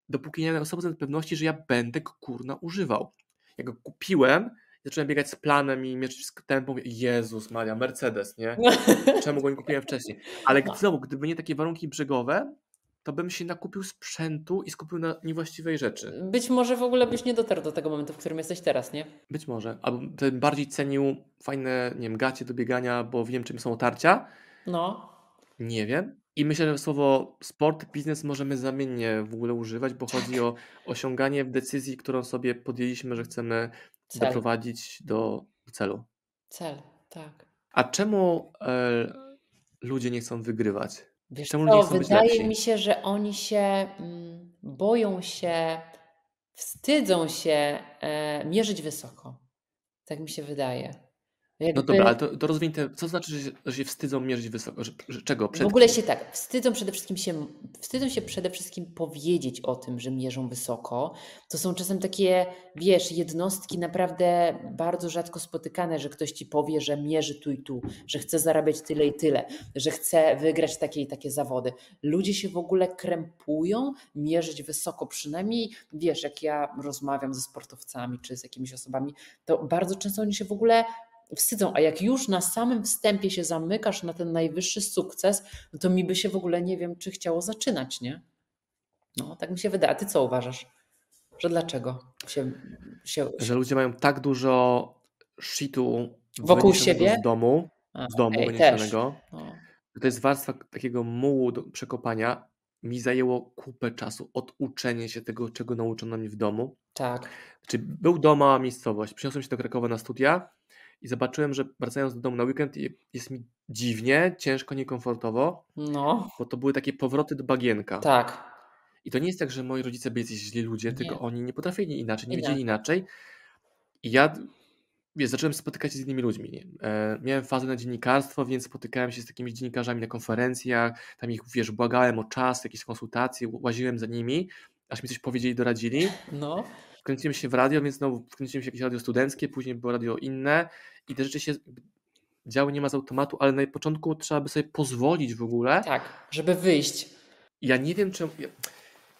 Speaker 2: dopóki nie miałem osoby pewności, że ja będę go kurna używał. Jak go kupiłem, zacząłem biegać z planem i mierzyć tempem, mówię, Jezus Maria, Mercedes, nie? <laughs> Czemu go nie kupiłem wcześniej? Ale no. znowu, gdyby nie takie warunki brzegowe, to bym się nakupił sprzętu i skupił na niewłaściwej rzeczy.
Speaker 1: Być może w ogóle byś nie dotarł do tego momentu, w którym jesteś teraz, nie?
Speaker 2: Być może. Albo bardziej cenił fajne, nie wiem, gacie do biegania, bo wiem, czym są otarcia. No. Nie wiem. I myślę, że słowo sport, biznes możemy zamiennie w ogóle używać, bo tak. chodzi o osiąganie decyzji, którą sobie podjęliśmy, że chcemy Cel. doprowadzić do celu.
Speaker 1: Cel, tak.
Speaker 2: A czemu e, ludzie nie chcą wygrywać?
Speaker 1: Wiesz Czemu co, wydaje mi się, że oni się mm, boją się, wstydzą się e, mierzyć wysoko. Tak mi się wydaje.
Speaker 2: Jakby... No dobra, ale to, to rozwiń te, co znaczy, że, się wstydzą mierzyć wysoko? Że, że czego?
Speaker 1: Przed w ogóle się tak, wstydzą przede wszystkim się, wstydzą się przede wszystkim powiedzieć o tym, że mierzą wysoko. To są czasem takie, wiesz, jednostki naprawdę bardzo rzadko spotykane, że ktoś ci powie, że mierzy tu i tu, że chce zarabiać tyle i tyle, że chce wygrać takie i takie zawody. Ludzie się w ogóle krępują mierzyć wysoko, przynajmniej wiesz, jak ja rozmawiam ze sportowcami czy z jakimiś osobami, to bardzo często oni się w ogóle wstydzą. A jak już na samym wstępie się zamykasz na ten najwyższy sukces, no to mi by się w ogóle nie wiem, czy chciało zaczynać, nie? No, tak mi się wydaje. A ty co uważasz? Że dlaczego się. się...
Speaker 2: Że ludzie mają tak dużo shitu
Speaker 1: wokół siebie
Speaker 2: z domu, A, z domu wyniesionego. No. To jest warstwa takiego mułu do przekopania. mi zajęło kupę czasu oduczenie się tego, czego nauczono mnie w domu.
Speaker 1: Tak.
Speaker 2: Znaczy, był dom, mała miejscowość. Przyniosłem się do Krakowa na studia i zobaczyłem, że wracając do domu na weekend jest mi dziwnie, ciężko, niekomfortowo,
Speaker 1: No,
Speaker 2: bo to były takie powroty do bagienka.
Speaker 1: tak.
Speaker 2: I to nie jest tak, że moi rodzice byli jacyś źli ludzie,
Speaker 1: Nie.
Speaker 2: tylko oni nie potrafili inaczej, nie
Speaker 1: Inaczej.
Speaker 2: wiedzieli inaczej. I ja wiesz, zacząłem spotykać się z innymi ludźmi. Nie? E, miałem fazę na dziennikarstwo, więc spotykałem się z takimi dziennikarzami na konferencjach, tam ich, wiesz, błagałem o czas, jakieś konsultacje, łaziłem za nimi, aż mi coś powiedzieli, doradzili.
Speaker 1: No,
Speaker 2: Wkręciłem się w radio, więc znowu wkręciłem się w jakieś radio studenckie, później było radio inne i te rzeczy się działy nie ma z automatu, ale na początku trzeba by sobie pozwolić w ogóle.
Speaker 1: tak, żeby wyjść.
Speaker 2: Ja nie wiem, czemu.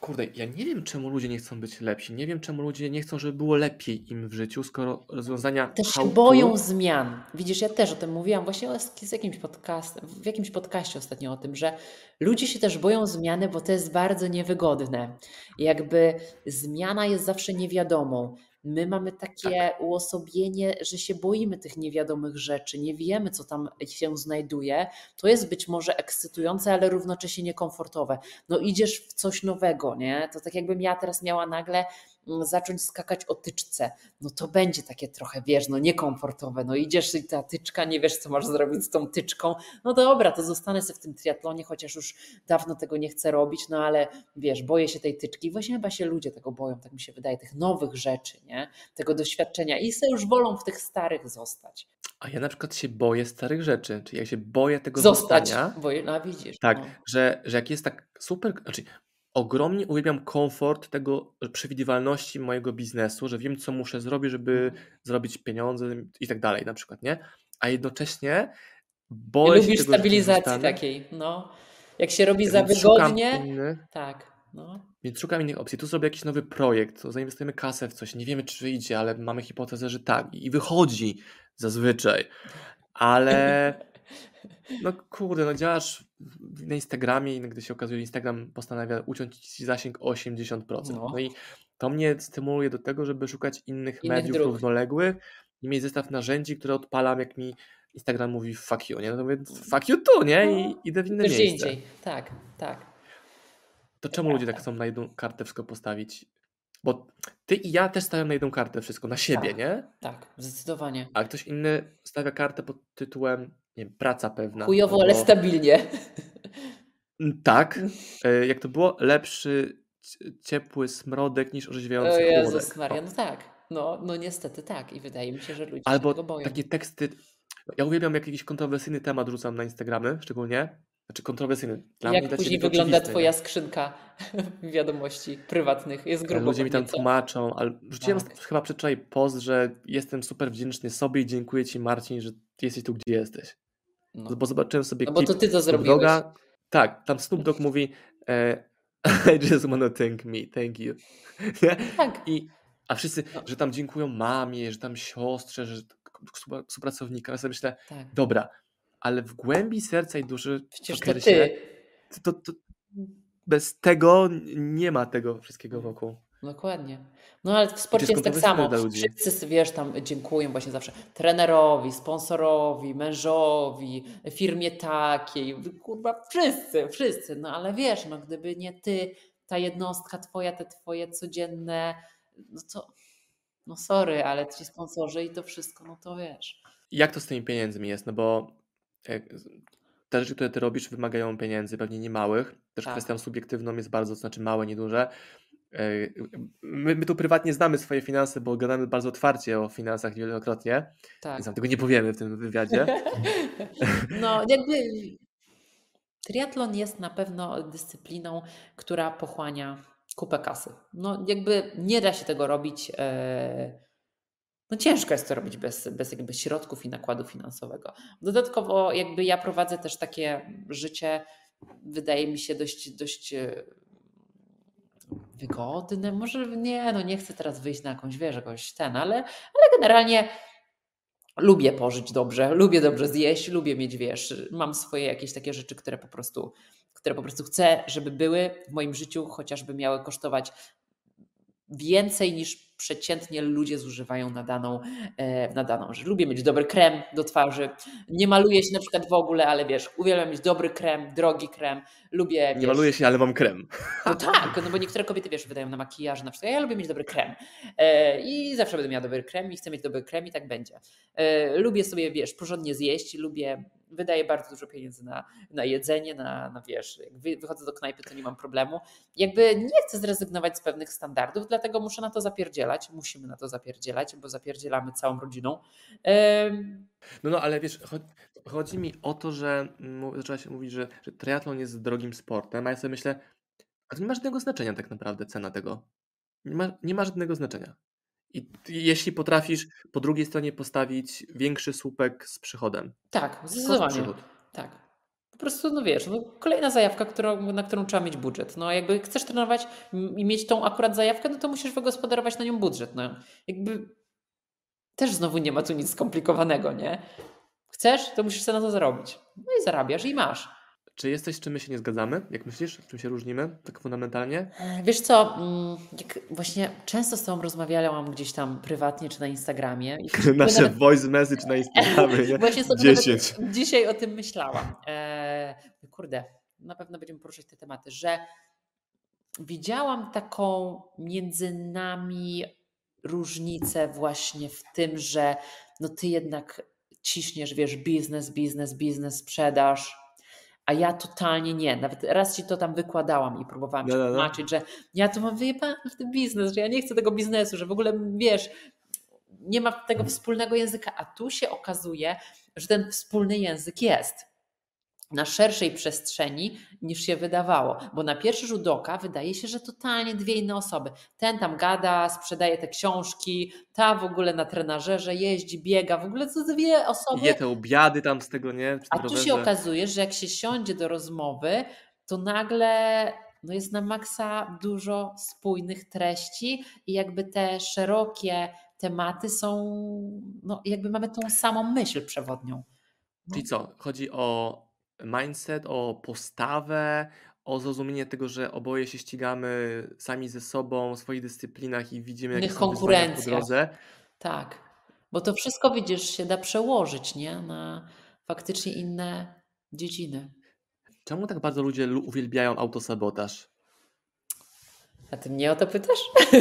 Speaker 2: Kurde, ja nie wiem, czemu ludzie nie chcą być lepsi. Nie wiem, czemu ludzie nie chcą, żeby było lepiej im w życiu, skoro rozwiązania.
Speaker 1: Też się boją zmian. Widzisz, ja też o tym mówiłam właśnie z, jakimś podcastem, w jakimś podcaście ostatnio o tym, że ludzie się też boją zmiany, bo to jest bardzo niewygodne. Jakby zmiana jest zawsze niewiadomą. My mamy takie uosobienie, że się boimy tych niewiadomych rzeczy, nie wiemy, co tam się znajduje. To jest być może ekscytujące, ale równocześnie niekomfortowe. No idziesz w coś nowego, nie? To tak jakbym ja teraz miała nagle zacząć skakać o tyczce. No to będzie takie trochę, wiesz, no niekomfortowe. No idziesz i ta tyczka, nie wiesz, co masz zrobić z tą tyczką. No dobra, to zostanę sobie w tym triatlonie, chociaż już dawno tego nie chcę robić, no ale wiesz, boję się tej tyczki. Właśnie chyba się ludzie tego boją, tak mi się wydaje, tych nowych rzeczy, nie? Tego doświadczenia i se już wolą w tych starych zostać.
Speaker 2: A ja na przykład się boję starych rzeczy, czyli ja się boję tego
Speaker 1: Zostać,
Speaker 2: zostania.
Speaker 1: bo no widzisz.
Speaker 2: Tak,
Speaker 1: no.
Speaker 2: że, że jak jest tak super, znaczy ogromnie uwielbiam komfort tego przewidywalności mojego biznesu, że wiem, co muszę zrobić, żeby zrobić pieniądze i tak dalej na przykład, nie? A jednocześnie boję się
Speaker 1: lubisz
Speaker 2: tego, że
Speaker 1: stabilizacji takiej, no. Jak się robi za
Speaker 2: więc szukam
Speaker 1: wygodnie,
Speaker 2: innych,
Speaker 1: tak, no.
Speaker 2: Więc szukam innych opcji. Tu zrobię jakiś nowy projekt, zainwestujemy kasę w coś. Nie wiemy, czy wyjdzie, ale mamy hipotezę, że tak. I wychodzi zazwyczaj. Ale <laughs> <laughs> no kurde, no działasz w- na Instagramie i gdy się okazuje, że Instagram postanawia uciąć ci zasięg o 80%.
Speaker 1: No.
Speaker 2: No, i to mnie stymuluje do tego, żeby szukać innych,
Speaker 1: Innych
Speaker 2: mediów
Speaker 1: dróg.
Speaker 2: równoległych i mieć zestaw narzędzi, które odpalam, jak mi Instagram mówi fuck you, nie? No to mówię fuck you tu, nie? I idę w inne
Speaker 1: Gdzie
Speaker 2: miejsce.
Speaker 1: indziej, tak, tak.
Speaker 2: To czemu ludzie tak chcą na jedną kartę wszystko postawić? Bo ty i ja też stawiam na jedną kartę wszystko, na siebie,
Speaker 1: Tak.
Speaker 2: nie?
Speaker 1: Tak, zdecydowanie.
Speaker 2: A ktoś inny stawia kartę pod tytułem, nie wiem, praca pewna.
Speaker 1: Chujowo, ale stabilnie.
Speaker 2: Mm, Tak. E, Jak to było? Lepszy ciepły smrodek niż
Speaker 1: O
Speaker 2: orzeźwiający
Speaker 1: Jezus
Speaker 2: chłodek.
Speaker 1: Maria,
Speaker 2: O.
Speaker 1: no tak. No, no niestety tak. I wydaje mi się, że ludzie się
Speaker 2: Albo
Speaker 1: tego boją.
Speaker 2: takie teksty. Ja uwielbiam, jak jakiś kontrowersyjny temat rzucam na Instagramy, szczególnie. Znaczy kontrowersyjny. Dla mnie,
Speaker 1: Jak
Speaker 2: dla
Speaker 1: później wygląda twoja skrzynka <laughs> wiadomości prywatnych? Jest
Speaker 2: E,
Speaker 1: grubo
Speaker 2: Ludzie mi tam
Speaker 1: pewnie, co?
Speaker 2: tłumaczą, ale rzuciłem
Speaker 1: Tak.
Speaker 2: chyba przedwczoraj post, że jestem super wdzięczny sobie i dziękuję Ci Marcin, że jesteś tu, gdzie jesteś.
Speaker 1: No.
Speaker 2: Bo zobaczyłem sobie
Speaker 1: no bo to ty to zrobiłeś.
Speaker 2: Dogga. Tak, tam Snoop Dogg mówi e, <laughs> I just wanna thank me, thank you. <laughs>
Speaker 1: Tak.
Speaker 2: I, a wszyscy,
Speaker 1: No.
Speaker 2: że tam dziękują mamie, że tam siostrze, że współ- współpracownikom. Ja sobie myślę,
Speaker 1: tak.
Speaker 2: dobra, ale w głębi serca i duszy
Speaker 1: Przecież to ty.
Speaker 2: to, to, bez tego nie ma tego wszystkiego
Speaker 1: Mm.
Speaker 2: wokół.
Speaker 1: Dokładnie. No ale w sporcie
Speaker 2: jest
Speaker 1: tak samo. Wszyscy, wiesz, tam dziękują właśnie zawsze trenerowi, sponsorowi, mężowi, firmie takiej, kurwa, wszyscy, wszyscy. No ale wiesz, no gdyby nie ty, ta jednostka twoja, te twoje codzienne, no to, no sorry, ale ci sponsorzy i to wszystko, no to wiesz.
Speaker 2: Jak to z tymi pieniędzmi jest? No bo e, te rzeczy, które ty robisz, wymagają pieniędzy, pewnie nie małych. Też
Speaker 1: Tak.
Speaker 2: kwestią subiektywną jest bardzo, to znaczy małe, nieduże. E, My, my tu prywatnie znamy swoje finanse, bo gadamy bardzo otwarcie o finansach wielokrotnie,
Speaker 1: Tak.
Speaker 2: więc tego nie powiemy w tym wywiadzie. <laughs>
Speaker 1: No, jakby triatlon jest na pewno dyscypliną, która pochłania kupę kasy. No, jakby nie da się tego robić. E, no ciężko jest to robić bez, bez jakby środków i nakładu finansowego. Dodatkowo jakby ja prowadzę też takie życie, wydaje mi się dość, dość e, wygodne. Może nie, no nie chcę teraz wyjść na jakąś, wiesz, jakąś ten, ale, ale generalnie lubię pożyć dobrze, lubię dobrze zjeść, lubię mieć, wiesz, mam swoje jakieś takie rzeczy, które po prostu, które po prostu chcę, żeby były w moim życiu, chociażby miały kosztować więcej niż przeciętnie ludzie zużywają na daną, e, na daną rzecz. Lubię mieć dobry krem do twarzy. Nie maluję się na przykład w ogóle, ale wiesz, uwielbiam mieć dobry krem, drogi krem. Lubię.
Speaker 2: Nie
Speaker 1: wiesz,
Speaker 2: maluję się, ale mam krem.
Speaker 1: no tak, no bo niektóre kobiety, wiesz, wydają na makijaż na przykład. Ja lubię mieć dobry krem e, i zawsze będę miała dobry krem i chcę mieć dobry krem i tak będzie. E, lubię sobie, wiesz, porządnie zjeść, lubię, wydaję bardzo dużo pieniędzy na, na jedzenie, na, na wiesz, jak wy, wychodzę do knajpy, to nie mam problemu. Jakby nie chcę zrezygnować z pewnych standardów, dlatego muszę na to zapierdzielać, musimy na to zapierdzielać, bo zapierdzielamy całą rodziną. E,
Speaker 2: No, no, ale wiesz, chodzi, chodzi mi o to, że zaczęłaś mówić, że, że triatlon jest drogim sportem, a ja sobie myślę, a to nie ma żadnego znaczenia tak naprawdę cena tego. Nie ma, nie ma żadnego znaczenia. I jeśli potrafisz po drugiej stronie postawić większy słupek z przychodem.
Speaker 1: tak, zdecydowanie. Tak. Po prostu, no wiesz, no kolejna zajawka, którą, na którą trzeba mieć budżet. No jakby chcesz trenować i mieć tą akurat zajawkę, no to musisz wygospodarować na nią budżet. No jakby też znowu nie ma tu nic skomplikowanego, nie? Chcesz, to musisz sobie na to zarobić. No i zarabiasz i masz.
Speaker 2: Czy jest coś, z czym my się nie zgadzamy? Jak myślisz? W czym się różnimy? Tak fundamentalnie?
Speaker 1: E, Wiesz co, mm, jak właśnie często z Tobą rozmawiałam gdzieś tam prywatnie czy na Instagramie. <laughs>
Speaker 2: Nasze
Speaker 1: nawet-
Speaker 2: voice message na Instagramie, nie? <laughs>
Speaker 1: Właśnie sobie
Speaker 2: 10.
Speaker 1: nawet dzisiaj o tym myślałam. E, kurde, na pewno będziemy poruszać te tematy, że widziałam taką między nami różnicę właśnie w tym, że no ty jednak ciśniesz, wiesz, biznes, biznes, biznes, sprzedaż, a ja totalnie nie. Nawet raz ci to tam wykładałam i próbowałam
Speaker 2: No,
Speaker 1: tłumaczyć, że ja to mam wyjebane w ten biznes, że ja nie chcę tego biznesu, że w ogóle wiesz, nie ma tego wspólnego języka, a tu się okazuje, że ten wspólny język jest na szerszej przestrzeni niż się wydawało, bo na pierwszy rzut oka wydaje się, że totalnie dwie inne osoby. Ten tam gada, sprzedaje te książki, ta w ogóle na trenażerze jeździ, biega, w ogóle to dwie osoby.
Speaker 2: Je te obiady tam z tego, nie? Przy
Speaker 1: A tu się okazuje, że jak się siądzie do rozmowy, to nagle no jest na maksa dużo spójnych treści i jakby te szerokie tematy są, no jakby mamy tą samą myśl przewodnią.
Speaker 2: Czyli co? Chodzi o mindset, o postawę, o zrozumienie tego, że oboje się ścigamy sami ze sobą w swoich dyscyplinach i widzimy, jakie są wyzwania po
Speaker 1: konkurencja.
Speaker 2: drodze.
Speaker 1: Tak, bo to wszystko widzisz się da przełożyć, nie? Na faktycznie inne dziedziny.
Speaker 2: Czemu tak bardzo ludzie lu- uwielbiają autosabotaż?
Speaker 1: A ty mnie o to pytasz? <laughs>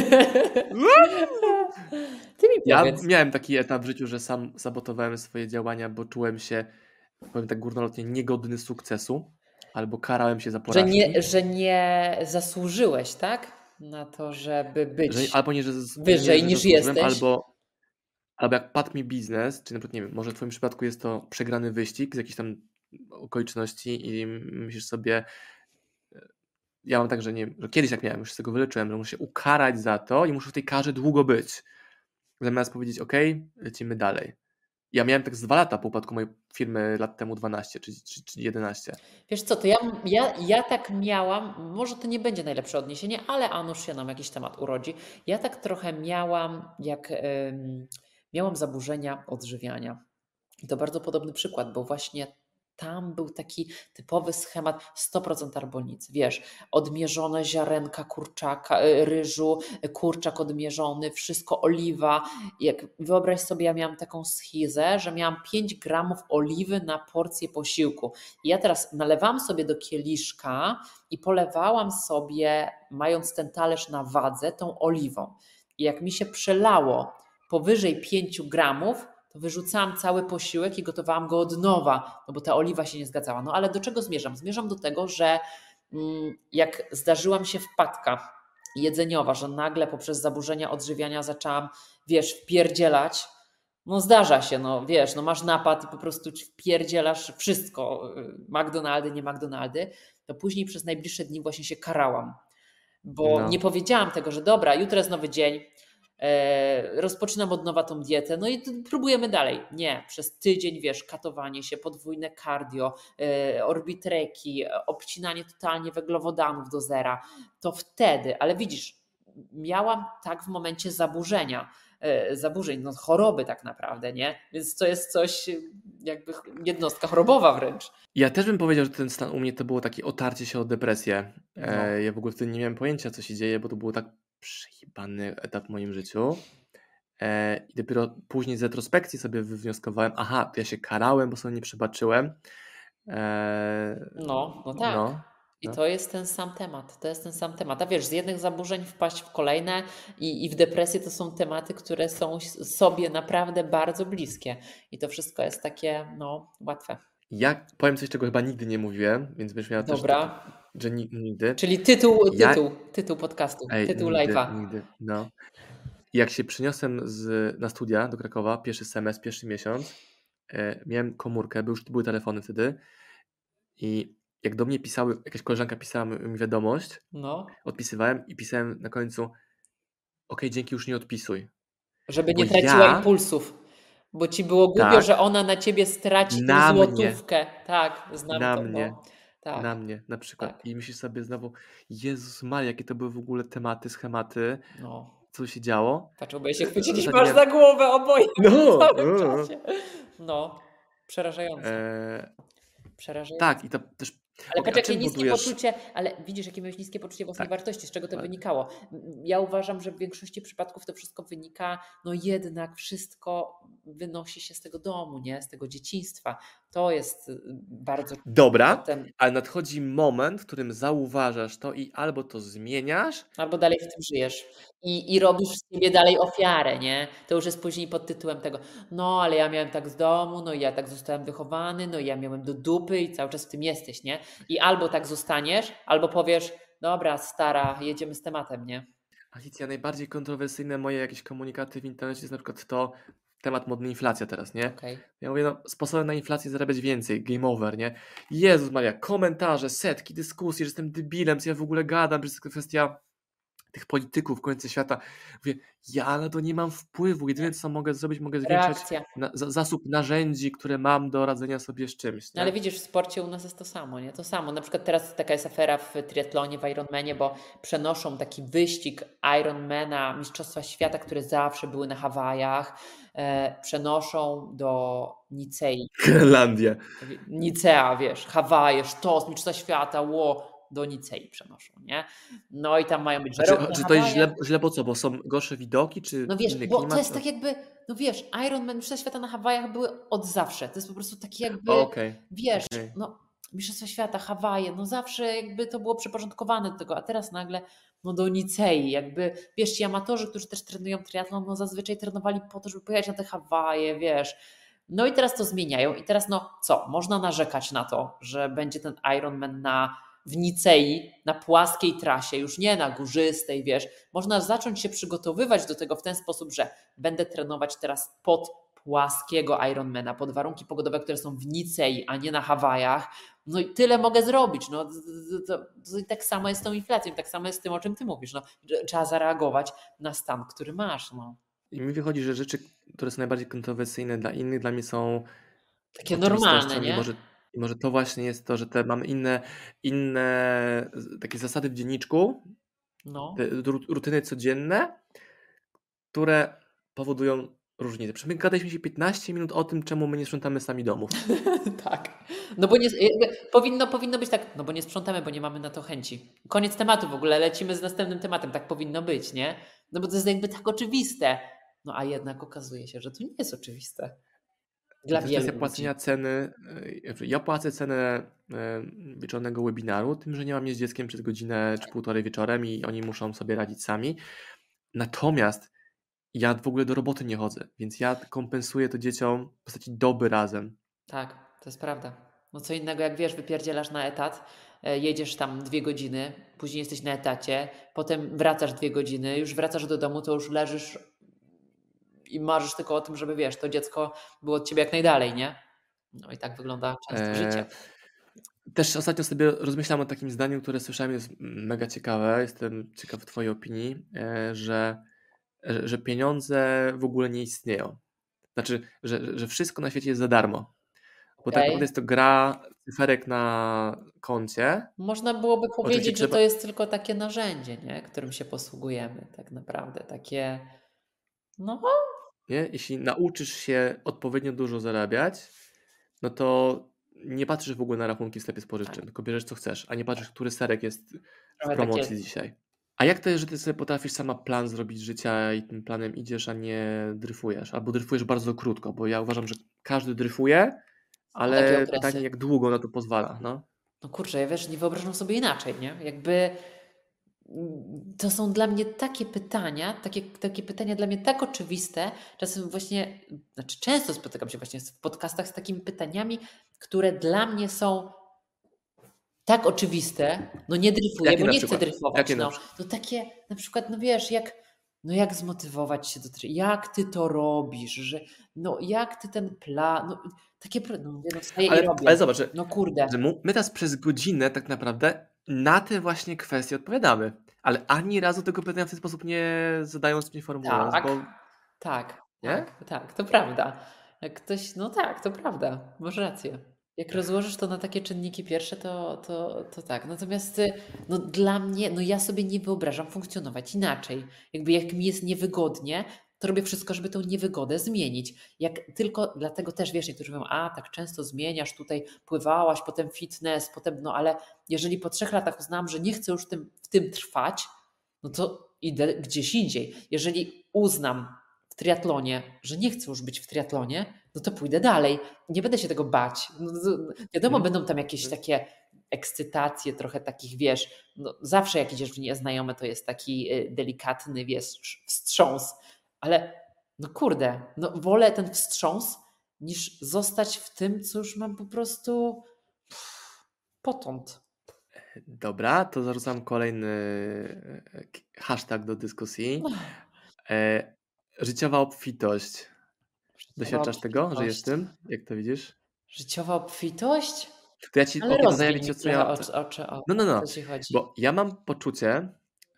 Speaker 1: Ty mi
Speaker 2: Ja miałem taki etap w życiu, że sam sabotowałem swoje działania, bo czułem się, powiem tak górnolotnie, niegodny sukcesu, albo karałem się za
Speaker 1: Że
Speaker 2: porażki.
Speaker 1: nie, że nie zasłużyłeś, tak? Na to, żeby być.
Speaker 2: Że, albo nie, że
Speaker 1: wyżej
Speaker 2: że
Speaker 1: niż jesteś.
Speaker 2: Albo, albo jak padł mi biznes, czy na przykład, nie wiem, może w Twoim przypadku jest to przegrany wyścig z jakichś tam okoliczności i myślisz sobie, e, ja mam tak, że, nie, że kiedyś tak miałem, już z tego wyleczyłem, że muszę się ukarać za to i muszę w tej karze długo być. Zamiast powiedzieć, ok, lecimy dalej. Ja miałem tak z dwa lata po upadku mojej firmy lat temu 12 czy, czy, czy 11.
Speaker 1: Wiesz co, to ja, ja, ja tak miałam, może to nie będzie najlepsze odniesienie, ale a nuż się nam jakiś temat urodzi. Ja tak trochę miałam, jak em, miałam zaburzenia odżywiania. I to bardzo podobny przykład, bo właśnie tam był taki typowy schemat 100% arbonicy. Wiesz, odmierzone ziarenka kurczaka, y, ryżu, y, kurczak odmierzony, wszystko oliwa. Jak wyobraź sobie, ja miałam taką schizę, że miałam 5 gramów oliwy na porcję posiłku. I ja teraz nalewałam sobie do kieliszka i polewałam sobie, mając ten talerz na wadze, tą oliwą. I jak mi się przelało powyżej 5 gramów, to wyrzucałam cały posiłek i gotowałam go od nowa, no bo ta oliwa się nie zgadzała. No ale do czego zmierzam? Zmierzam do tego, że mm, jak zdarzyła mi się wpadka jedzeniowa, że nagle poprzez zaburzenia odżywiania zaczęłam, wiesz, wpierdzielać, no zdarza się, no wiesz, no masz napad i po prostu wpierdzielasz wszystko, y, McDonaldy, nie McDonaldy, to później przez najbliższe dni właśnie się karałam, bo
Speaker 2: No.
Speaker 1: nie powiedziałam tego, że dobra, jutro jest nowy dzień, rozpoczynam od nowa tą dietę, no i próbujemy dalej. Nie, przez tydzień, wiesz, katowanie się, podwójne cardio, e, orbitreki, e, obcinanie totalnie węglowodanów do zera, to wtedy, ale widzisz, miałam tak w momencie zaburzenia, e, zaburzeń, no choroby tak naprawdę, nie? Więc to jest coś, e, jakby jednostka chorobowa wręcz.
Speaker 2: Ja też bym powiedział, że ten stan u mnie to było takie otarcie się o depresję.
Speaker 1: No.
Speaker 2: E, ja w ogóle wtedy nie miałem pojęcia, co się dzieje, bo to było tak przejebany etap w moim życiu. E, I dopiero później z retrospekcji sobie wywnioskowałem, aha, to ja się karałem, bo sobie nie przebaczyłem.
Speaker 1: E, no, no tak. No, I no. to jest ten sam temat. To jest ten sam temat. A wiesz, z jednych zaburzeń wpaść w kolejne i, i w depresję to są tematy, które są sobie naprawdę bardzo bliskie. I to wszystko jest takie, no, łatwe.
Speaker 2: Ja powiem coś, czego chyba nigdy nie mówiłem, więc będziesz miała
Speaker 1: Dobra.
Speaker 2: też, że nigdy.
Speaker 1: Czyli tytuł, tytuł, ja... tytuł podcastu, Ej, tytuł nigdy, live'a.
Speaker 2: Nigdy, no. Jak się przeniosłem z, na studia do Krakowa, pierwszy semestr, pierwszy miesiąc, e, miałem komórkę, bo już były telefony wtedy i jak do mnie pisały, jakaś koleżanka pisała mi wiadomość, no. odpisywałem i pisałem na końcu ok, dzięki, już nie odpisuj.
Speaker 1: Żeby nie traciła ja... impulsów. Bo ci było głupio, tak. że ona na ciebie straci na tę złotówkę. Mnie. Tak, znam
Speaker 2: na
Speaker 1: to.
Speaker 2: Mnie. No. Tak. Na mnie na przykład. Tak. I myślisz sobie znowu, Jezus Maria, jakie to były w ogóle tematy, schematy. No. Co się działo?
Speaker 1: Oboje się chwyciliśmy aż za głowę, oboje. No, <laughs> no. no. przerażające. E... Przerażające.
Speaker 2: Tak, i to też
Speaker 1: ale okay, poczekaj, niskie budujesz... poczucie, ale widzisz, jakie miałeś niskie poczucie własnej tak. wartości, z czego to tak. wynikało. Ja uważam, że w większości przypadków to wszystko wynika, no jednak wszystko wynosi się z tego domu, nie? Z tego dzieciństwa. To jest y, bardzo.
Speaker 2: Dobra, ten... ale nadchodzi moment, w którym zauważasz to i albo to zmieniasz,
Speaker 1: albo dalej w tym żyjesz. I, i robisz z siebie dalej ofiarę, nie? To już jest później pod tytułem tego, no ale ja miałem tak z domu, no i ja tak zostałem wychowany, no i ja miałem do dupy i cały czas w tym jesteś, nie? I albo tak zostaniesz, albo powiesz, dobra, stara, jedziemy z tematem, nie?
Speaker 2: Alicja, najbardziej kontrowersyjne moje jakieś komunikaty w internecie jest na przykład to, temat modny inflacja teraz, nie? Okay. Ja mówię, no sposobem na inflację zarabiać więcej, game over, nie? Jezus Maria, komentarze, setki, dyskusje, że jestem debilem, co ja w ogóle gadam, że jest kwestia tych polityków w końcu świata. Mówię, ja na to nie mam wpływu. Jedyne co mogę zrobić, mogę zwiększać na, zasób narzędzi, które mam do radzenia sobie z czymś.
Speaker 1: No ale widzisz, w sporcie u nas jest to samo, nie? To samo. Na przykład teraz taka jest afera w triatlonie, w Ironmanie, bo przenoszą taki wyścig Ironmana, Mistrzostwa Świata, które zawsze były na Hawajach, e, przenoszą do Nicei. <laughs>
Speaker 2: Grenlandia.
Speaker 1: Nicea, wiesz, Hawaje, sztos, Mistrzostwa Świata, ło, do Nicei przenoszą, nie? No i tam mają być
Speaker 2: Czy, czy to jest źle, źle po co? Bo są gorsze widoki, czy
Speaker 1: No wiesz, bo to jest tak jakby, no wiesz, Ironman, Mistrzostwa Świata na Hawajach były od zawsze. To jest po prostu taki jakby, okay. wiesz, okay. no Mistrzostwa Świata, Hawaje, no zawsze jakby to było przyporządkowane do tego, a teraz nagle no do Nicei, jakby, wiesz, ci amatorzy, którzy też trenują triatlon, no zazwyczaj trenowali po to, żeby pojechać na te Hawaje, wiesz, no i teraz to zmieniają i teraz no co, można narzekać na to, że będzie ten Ironman na w Nicei na płaskiej trasie, już nie na górzystej, wiesz, można zacząć się przygotowywać do tego w ten sposób, że będę trenować teraz pod płaskiego Ironmana, pod warunki pogodowe, które są w Nicei, a nie na Hawajach. No i tyle mogę zrobić. No, to, to, to tak samo jest z tą inflacją, tak samo jest z tym, o czym ty mówisz. No, trzeba zareagować na stan, który masz. No.
Speaker 2: I mi wychodzi, że rzeczy, które są najbardziej kontrowersyjne dla innych, dla mnie są
Speaker 1: takie normalne, nie?
Speaker 2: Może i może to właśnie jest to, że te mamy inne, inne takie zasady w dzienniczku, no. rutyny codzienne, które powodują różnice. Przecież my gadaliśmy się 15 minut o tym, czemu my nie sprzątamy sami domów. <laughs>
Speaker 1: tak. No bo nie, powinno, powinno być tak, no bo nie sprzątamy, bo nie mamy na to chęci. Koniec tematu w ogóle, lecimy z następnym tematem, tak powinno być, nie? No bo to jest jakby tak oczywiste. No a jednak okazuje się, że to nie jest oczywiste.
Speaker 2: Dla to jest płacenia ceny. E, ja płacę cenę e, wieczornego webinaru, tym, że nie mam je z dzieckiem przez godzinę czy półtorej wieczorem i oni muszą sobie radzić sami. Natomiast ja w ogóle do roboty nie chodzę, więc ja kompensuję to dzieciom w postaci doby razem.
Speaker 1: Tak, to jest prawda. No co innego, jak wiesz, wypierdzielasz na etat, e, jedziesz tam dwie godziny, później jesteś na etacie, potem wracasz dwie godziny, już wracasz do domu, to już leżysz i marzysz tylko o tym, żeby wiesz, to dziecko było od ciebie jak najdalej, nie? No i tak wygląda często eee, życie.
Speaker 2: Też ostatnio sobie rozmyślam o takim zdaniu, które słyszałem, jest mega ciekawe. Jestem ciekaw Twojej opinii, e, że, że pieniądze w ogóle nie istnieją. Znaczy, że, że wszystko na świecie jest za darmo. Bo okay. tak naprawdę jest to gra cyferek na koncie.
Speaker 1: Można byłoby powiedzieć, że to jest tylko takie narzędzie, nie? którym się posługujemy, tak naprawdę. Takie. No,
Speaker 2: nie? Jeśli nauczysz się odpowiednio dużo zarabiać, no to nie patrzysz w ogóle na rachunki w sklepie spożywczym, tak. tylko bierzesz co chcesz, a nie patrzysz, który serek jest w promocji takie, dzisiaj. A jak to jest, że ty sobie potrafisz sama plan zrobić życia i tym planem idziesz, a nie dryfujesz? Albo dryfujesz bardzo krótko, bo ja uważam, że każdy dryfuje, ale pytanie, jak długo na to pozwala. No,
Speaker 1: no kurczę, ja wiesz, nie wyobrażam sobie inaczej, nie? Jakby to są dla mnie takie pytania, takie, takie pytania dla mnie tak oczywiste. Czasem właśnie, znaczy często spotykam się właśnie w podcastach z takimi pytaniami, które dla mnie są tak oczywiste, no nie dryfuję, Jakie bo nie przykład? chcę dryfować. No. no takie na przykład, no wiesz, jak, no jak zmotywować się do tego, jak ty to robisz, że no jak ty ten plan, no takie, no, no
Speaker 2: ale, i robię. ale zobacz,
Speaker 1: no kurde.
Speaker 2: My teraz przez godzinę tak naprawdę na te właśnie kwestie odpowiadamy, ale ani razu tego pytania w ten sposób nie zadając, nie formułując.
Speaker 1: Tak, bo... tak, nie? tak, tak, to prawda. Jak ktoś, no tak, to prawda, masz rację. Jak rozłożysz to na takie czynniki pierwsze, to, to, to tak. Natomiast no, dla mnie, no ja sobie nie wyobrażam funkcjonować inaczej. Jakby jak mi jest niewygodnie, to robię wszystko, żeby tę niewygodę zmienić. Jak tylko, dlatego też wiesz, niektórzy mówią, a tak często zmieniasz, tutaj pływałaś, potem fitness, potem, no ale jeżeli po trzech latach uznałam, że nie chcę już tym, w tym trwać, no to idę gdzieś indziej. Jeżeli uznam w triatlonie, że nie chcę już być w triatlonie, no to pójdę dalej. Nie będę się tego bać. No, wiadomo, hmm. będą tam jakieś hmm. takie ekscytacje, trochę takich, wiesz, no, zawsze jak idziesz w nieznajome, to jest taki y, delikatny, wiesz, wstrząs, ale no kurde, no wolę ten wstrząs niż zostać w tym, co już mam po prostu potąd.
Speaker 2: Dobra, to zarzucam kolejny e, hashtag do dyskusji. E, życiowa obfitość. Doświadczasz tego, że jest tym? Jak to widzisz?
Speaker 1: Życiowa obfitość?
Speaker 2: To ja ci
Speaker 1: Ale
Speaker 2: ci, co ja...
Speaker 1: O,
Speaker 2: no, no, no. Bo ja mam poczucie,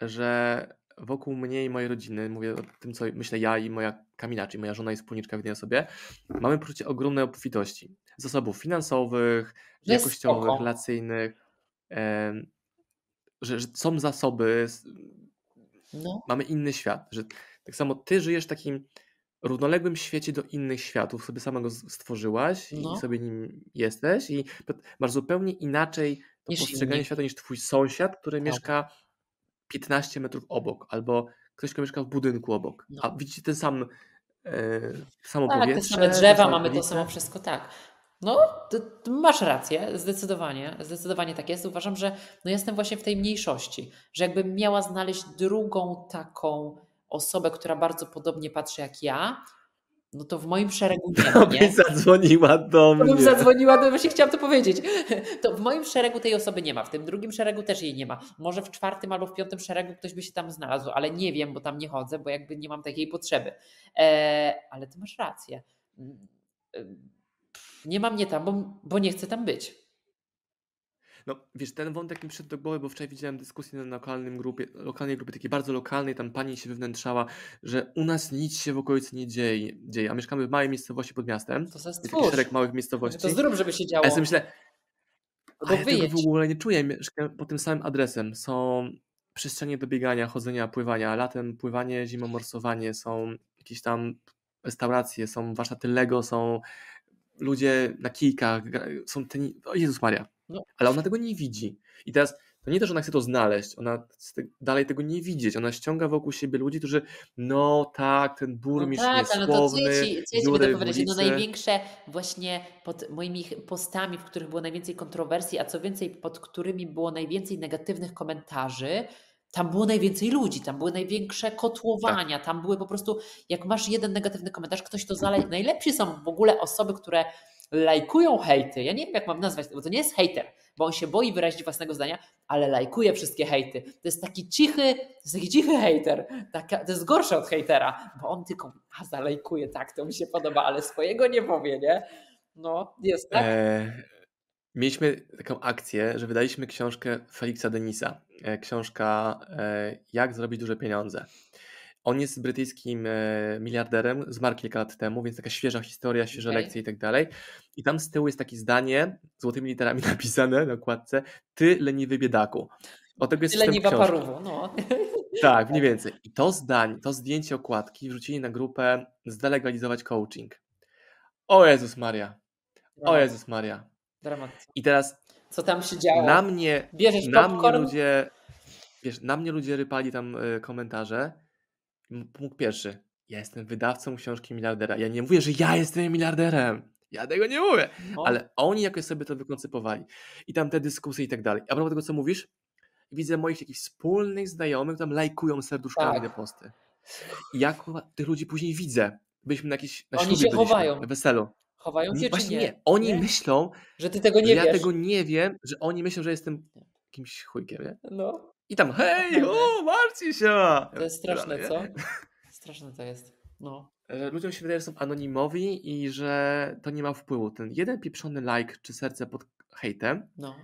Speaker 2: że wokół mnie i mojej rodziny, mówię o tym, co myślę ja i moja Kamila, czyli moja żona i wspólniczka w jednej osobie, mamy poczucie ogromnej obfitości. Zasobów finansowych, że jakościowych, relacyjnych, e, że, że, są zasoby, no. mamy inny świat. Że tak samo ty żyjesz w takim równoległym świecie do innych światów, sobie samego stworzyłaś no. i sobie nim jesteś i masz zupełnie inaczej to postrzeganie świata niż twój sąsiad, który tak. mieszka 15 metrów obok, albo ktoś, kto mieszka w budynku obok. No. A widzicie ten sam e, samo
Speaker 1: tak,
Speaker 2: powietrze.
Speaker 1: te same drzewa, mamy to samo wszystko, tak. No, to, to masz rację, zdecydowanie, zdecydowanie tak jest. Uważam, że no jestem właśnie w tej mniejszości, że jakbym miała znaleźć drugą taką osobę, która bardzo podobnie patrzy jak ja, no to w moim szeregu nie ma.
Speaker 2: Nie? zadzwoniła do mnie.
Speaker 1: Bym zadzwoniła, to właśnie chciałam to powiedzieć. <laughs> To w moim szeregu tej osoby nie ma, w tym drugim szeregu też jej nie ma. Może w czwartym albo w piątym szeregu ktoś by się tam znalazł, ale nie wiem, bo tam nie chodzę, bo jakby nie mam takiej potrzeby. E, ale ty masz rację. Mm, e, nie mam mnie tam, bo, bo nie chcę tam być.
Speaker 2: No wiesz, ten wątek mi przyszedł do głowy, bo wczoraj widziałem dyskusję na lokalnym grupie, lokalnej grupie, takiej bardzo lokalnej, tam pani się wewnętrzała, że u nas nic się w okolicy nie dzieje, dzieje a mieszkamy w małej miejscowości pod miastem.
Speaker 1: To jest
Speaker 2: taki szereg małych miejscowości.
Speaker 1: To zrób, żeby się działo.
Speaker 2: A ja sobie myślę, a ja tego w ogóle nie czuję, mieszkam pod tym samym adresem. Są przestrzenie do biegania, chodzenia, pływania, latem pływanie, zimą morsowanie, są jakieś tam restauracje, są warsztaty Lego, są ludzie na kijkach, są ten... O Jezus Maria, no. Ale ona tego nie widzi. I teraz to nie to, że ona chce to znaleźć, ona dalej tego nie widzieć. Ona ściąga wokół siebie ludzi, którzy, no tak, ten burmistrz no tak, jest ale słowny,
Speaker 1: no to co ja ci, co ja ci będę powiedzieć? No największe właśnie pod moimi postami, w których było najwięcej kontrowersji, a co więcej, pod którymi było najwięcej negatywnych komentarzy, tam było najwięcej ludzi, tam były największe kotłowania, tak. tam były po prostu, jak masz jeden negatywny komentarz, ktoś to zaleje. Najlepsi są w ogóle osoby, które lajkują hejty. Ja nie wiem, jak mam nazwać, bo to nie jest hejter, bo on się boi wyrazić własnego zdania, ale lajkuje wszystkie hejty. To jest taki cichy, to jest taki cichy hejter. Taka, to jest gorsze od hejtera, bo on tylko a zalajkuje, tak, to mi się podoba, ale swojego nie powie, nie? No, jest tak. E,
Speaker 2: mieliśmy taką akcję, że wydaliśmy książkę Felixa Denisa. E, książka e, Jak zrobić duże pieniądze. On jest brytyjskim e, miliarderem, zmarł kilka lat temu, więc taka świeża historia, świeże okay. lekcje i tak dalej. I tam z tyłu jest takie zdanie, złotymi literami <laughs> napisane na okładce, ty leniwy biedaku.
Speaker 1: O tego jest ty leniwa paruwo, no. <laughs>
Speaker 2: Tak, mniej więcej. I to zdanie, to zdjęcie okładki wrzucili na grupę zdelegalizować coaching. O Jezus Maria. O Jezus Maria.
Speaker 1: Dramat.
Speaker 2: I teraz
Speaker 1: co tam się działo?
Speaker 2: Na mnie, Bierzesz na popcorn? mnie ludzie wiesz, na mnie ludzie rypali tam y, komentarze. Punkt pierwszy. Ja jestem wydawcą książki miliardera. Ja nie mówię, że ja jestem miliarderem. Ja tego nie mówię.
Speaker 1: No.
Speaker 2: Ale oni jakoś sobie to wykoncypowali. I tam te dyskusje i tak dalej. A propos tego, co mówisz, widzę moich jakichś wspólnych znajomych, tam lajkują serduszkami
Speaker 1: Tak.
Speaker 2: te posty. I ja kurwa, tych ludzi później widzę. Byliśmy na jakiś na
Speaker 1: Oni się chowają.
Speaker 2: na weselu.
Speaker 1: Chowają się czy
Speaker 2: Właśnie
Speaker 1: nie?
Speaker 2: nie. Oni
Speaker 1: Nie?
Speaker 2: myślą,
Speaker 1: Że ty tego
Speaker 2: że
Speaker 1: nie
Speaker 2: ja
Speaker 1: wiesz.
Speaker 2: tego nie wiem, że oni myślą, że jestem jakimś chujkiem, nie?
Speaker 1: No,
Speaker 2: I tam, hej, <laughs> o, Marcin się!
Speaker 1: to jest straszne, co? <laughs> Straszne to jest. No.
Speaker 2: Że ludziom się wydaje, że są anonimowi i że to nie ma wpływu. Ten jeden pieprzony like czy serce pod hejtem,
Speaker 1: No,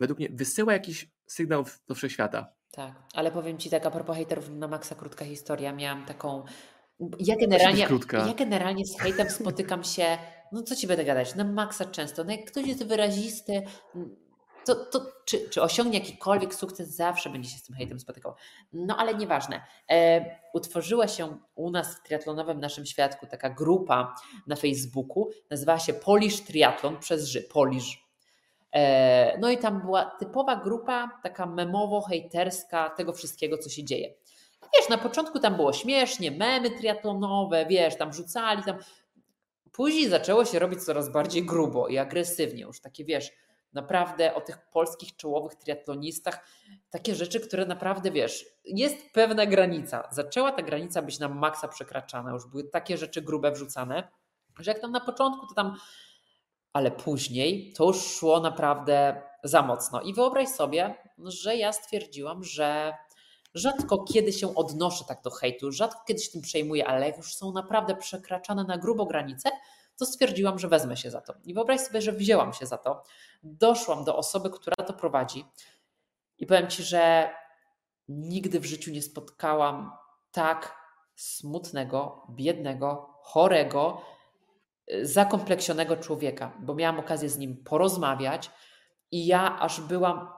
Speaker 2: według mnie wysyła jakiś sygnał do wszechświata.
Speaker 1: tak. Ale powiem ci tak, a propos hejterów na maksa krótka historia, miałam taką... Ja generalnie,
Speaker 2: krótka.
Speaker 1: ja generalnie z hejtem spotykam się, no co ci będę gadać, na maksa często. No jak ktoś jest wyrazisty, to, to czy, czy osiągnie jakikolwiek sukces, zawsze będzie się z tym hejtem spotykał. No ale nieważne. E, utworzyła się u nas w triatlonowym naszym świadku taka grupa na Facebooku, nazywała się Polish Triathlon przez Ży, Polish. E, no i tam była typowa grupa, taka memowo-hejterska tego wszystkiego, co się dzieje. Wiesz, na początku tam było śmiesznie, memy triatlonowe, wiesz, tam rzucali, tam. Później zaczęło się robić coraz bardziej grubo i agresywnie, już takie, wiesz, naprawdę o tych polskich czołowych triatlonistach, takie rzeczy, które naprawdę, wiesz, jest pewna granica. Zaczęła ta granica być na maksa przekraczana, już były takie rzeczy grube wrzucane, że jak tam na początku, to tam ale później to już szło naprawdę za mocno. I wyobraź sobie, że ja stwierdziłam, że rzadko kiedy się odnoszę tak do hejtu, rzadko kiedy się tym przejmuję, ale jak już są naprawdę przekraczane na grubo granice, to stwierdziłam, że wezmę się za to. I wyobraź sobie, że wzięłam się za to. Doszłam do osoby, która to prowadzi i powiem Ci, że nigdy w życiu nie spotkałam tak smutnego, biednego, chorego, zakompleksionego człowieka, bo miałam okazję z nim porozmawiać i ja aż byłam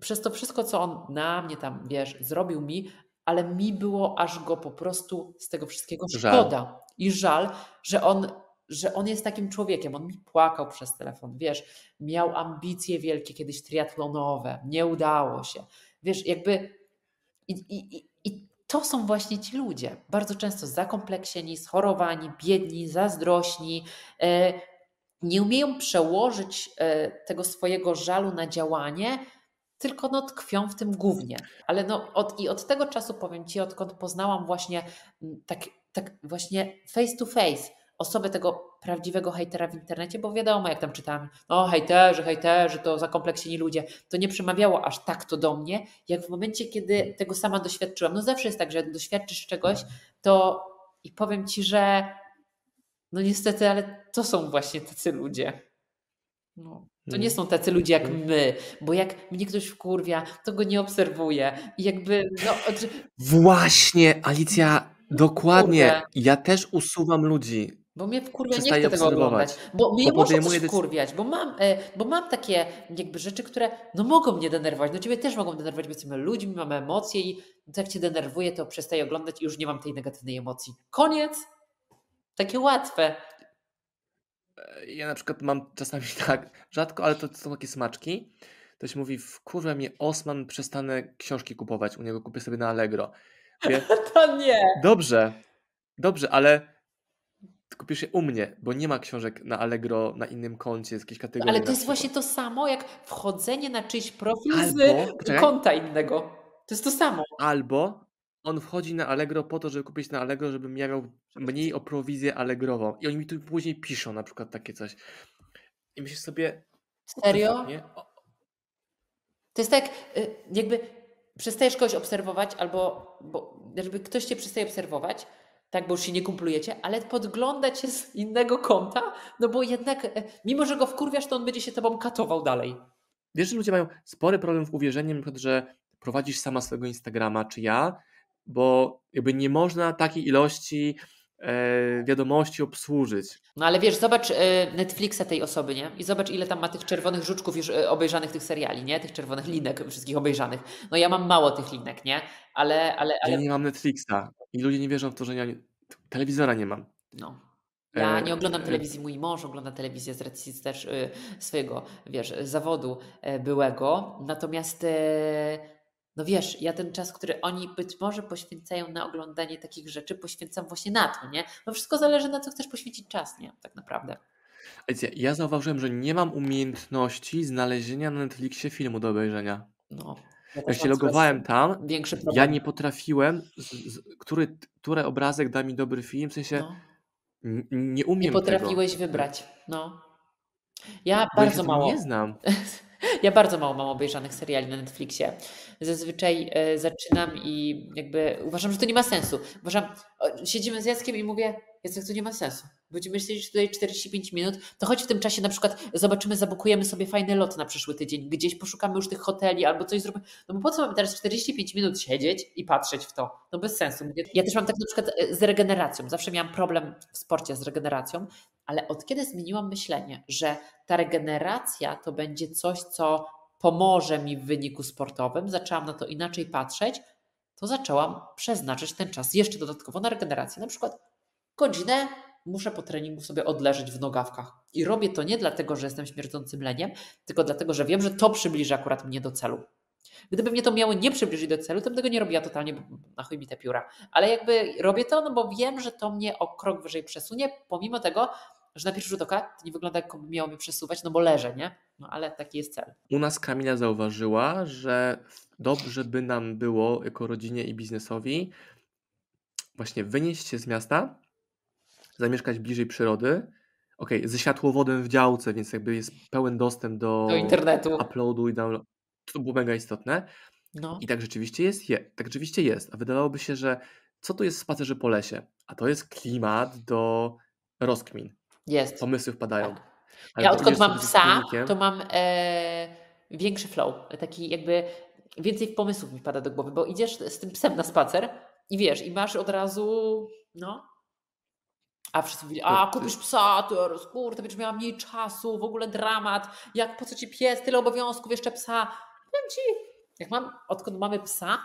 Speaker 1: przez to wszystko, co on na mnie tam, wiesz, zrobił mi, ale mi było aż go po prostu z tego wszystkiego
Speaker 2: Żal.
Speaker 1: szkoda i żal, że on, że on jest takim człowiekiem. On mi płakał przez telefon, wiesz, miał ambicje wielkie kiedyś triatlonowe, nie udało się. Wiesz, jakby i, i, i, to są właśnie ci ludzie. Bardzo często zakompleksieni, schorowani, biedni, zazdrośni. E, nie umieją przełożyć e, tego swojego żalu na działanie, tylko no tkwią w tym głównie. Ale no od, i od tego czasu powiem Ci, odkąd poznałam właśnie tak, tak właśnie face to face osobę tego prawdziwego hejtera w internecie, bo wiadomo, jak tam czytałam, no hejterzy, hejterzy, to zakompleksieni ludzie, to nie przemawiało aż tak to do mnie, jak w momencie, kiedy tego sama doświadczyłam. No zawsze jest tak, że jak doświadczysz czegoś, to i powiem Ci, że no niestety, ale to są właśnie tacy ludzie. No. To nie
Speaker 2: Mm.
Speaker 1: są tacy ludzie jak my, bo jak mnie ktoś wkurwia, to go nie obserwuję. I jakby, no,
Speaker 2: Właśnie, Alicja, dokładnie. Ja też usuwam ludzi.
Speaker 1: Bo mnie wkurwia, nie chcę tego oglądać. Bo mnie
Speaker 2: Bo
Speaker 1: wkurwiać, bo mam, e, bo mam takie jakby rzeczy, które no mogą mnie denerwować. No ciebie też mogą denerwować, bo jesteśmy ludźmi, mamy emocje i jak cię denerwuje, to przestaję oglądać i już nie mam tej negatywnej emocji. Koniec. Takie łatwe.
Speaker 2: Ja na przykład mam czasami <laughs> tak, rzadko, ale to są takie smaczki. Ktoś mówi, wkurwia mnie Osman, przestanę książki kupować u niego, kupię sobie na Allegro. Mówię, <laughs>
Speaker 1: To nie.
Speaker 2: dobrze, dobrze, ale kupisz je u mnie, bo nie ma książek na Allegro na innym koncie, z jakiejś kategorii.
Speaker 1: Ale to jest właśnie to samo, jak wchodzenie na czyjś profil
Speaker 2: Albo-
Speaker 1: z
Speaker 2: poczekaj.
Speaker 1: konta innego. To jest to samo.
Speaker 2: Albo on wchodzi na Allegro po to, żeby kupić na Allegro, żebym ja miał mniej o prowizję Allegrową. I oni mi tu później piszą na przykład takie coś. I myślisz sobie,
Speaker 1: Serio? To jest tak, y, jakby przestajesz kogoś obserwować, albo bo, jakby ktoś cię przestaje obserwować, tak, bo już się nie kumplujecie, ale podgląda cię z innego konta, no bo jednak, e, mimo że go wkurwiasz, to on będzie się tobą katował dalej.
Speaker 2: Wiesz, że ludzie mają spory problem z uwierzeniem, że prowadzisz sama swojego Instagrama, czy ja, bo jakby nie można takiej ilości wiadomości obsłużyć.
Speaker 1: No ale wiesz, zobacz e, Netflixa tej osoby, nie? I zobacz, ile tam ma tych czerwonych żuczków już e, obejrzanych tych seriali, nie? Tych czerwonych linek wszystkich obejrzanych. No ja mam mało tych linek, nie? Ale, ale, ale
Speaker 2: Ja nie mam Netflixa i ludzie nie wierzą w to, że ja nie, telewizora nie mam.
Speaker 1: No. Ja
Speaker 2: E,
Speaker 1: nie oglądam
Speaker 2: e,
Speaker 1: telewizji, mój mąż ogląda telewizję z racji też swojego, wiesz, zawodu e, byłego. Natomiast e, no wiesz, ja ten czas, który oni być może poświęcają na oglądanie takich rzeczy, poświęcam właśnie na to, nie? No wszystko zależy na co chcesz poświęcić czas, nie? Tak naprawdę.
Speaker 2: Ja zauważyłem, że nie mam umiejętności znalezienia na Netflixie filmu do obejrzenia.
Speaker 1: No.
Speaker 2: Ja Jak się logowałem tam, ja nie potrafiłem, z, z, który, który obrazek da mi dobry film, w sensie
Speaker 1: no.
Speaker 2: nie umiem
Speaker 1: Nie potrafiłeś
Speaker 2: tego.
Speaker 1: wybrać. No. Ja
Speaker 2: Bo ja się
Speaker 1: bardzo
Speaker 2: tym
Speaker 1: mało.
Speaker 2: nie znam. <laughs> <laughs>
Speaker 1: Ja bardzo mało mam obejrzanych seriali na Netflixie. Zazwyczaj e, zaczynam i jakby uważam, że to nie ma sensu. Uważam, o, siedzimy z Jackiem i mówię, Jacek, to nie ma sensu. Będziemy siedzieć tutaj 45 minut, to choć w tym czasie na przykład zobaczymy, zabukujemy sobie fajny lot na przyszły tydzień, gdzieś poszukamy już tych hoteli albo coś zrobimy. No bo po co mamy teraz 45 minut siedzieć i patrzeć w to? No bez sensu. Ja też mam tak na przykład e, z regeneracją. Zawsze miałam problem w sporcie z regeneracją, ale od kiedy zmieniłam myślenie, że ta regeneracja to będzie coś, co pomoże mi w wyniku sportowym, zaczęłam na to inaczej patrzeć, to zaczęłam przeznaczyć ten czas jeszcze dodatkowo na regenerację. Na przykład godzinę muszę po treningu sobie odleżeć w nogawkach. I robię to nie dlatego, że jestem śmierdzącym leniem, tylko dlatego, że wiem, że to przybliży akurat mnie do celu. Gdyby mnie to miało nie przybliżyć do celu, to bym tego nie robiła totalnie, bo na chuj mi te pióra. Ale jakby robię to, no bo wiem, że to mnie o krok wyżej przesunie, pomimo tego, że na pierwszy rzut oka to nie wygląda jak miało mnie przesuwać, no bo leżę, nie? No ale taki jest cel.
Speaker 2: U nas Kamila zauważyła, że dobrze by nam było jako rodzinie i biznesowi właśnie wynieść się z miasta, zamieszkać bliżej przyrody. Okej, ze światłowodem w działce, więc jakby jest pełen dostęp do,
Speaker 1: Do internetu.
Speaker 2: uploadu i downloadu. To było mega istotne.
Speaker 1: No,
Speaker 2: I tak rzeczywiście jest, je, tak rzeczywiście jest. A wydawałoby się, że co to jest w spacerze po lesie? A to jest klimat do rozkmin.
Speaker 1: Jest.
Speaker 2: Pomysły wpadają.
Speaker 1: Tak.
Speaker 2: Ale
Speaker 1: Ja odkąd mam psa, to mam e, większy flow. Taki jakby więcej pomysłów mi pada do głowy, bo idziesz z tym psem na spacer i wiesz, i masz od razu, no. A wszyscy mówili, a kupisz psa, teraz, kurde, będziesz miała mniej czasu, w ogóle dramat, jak, po co ci pies, tyle obowiązków, jeszcze psa. Powiem ci, jak mam, odkąd mamy psa,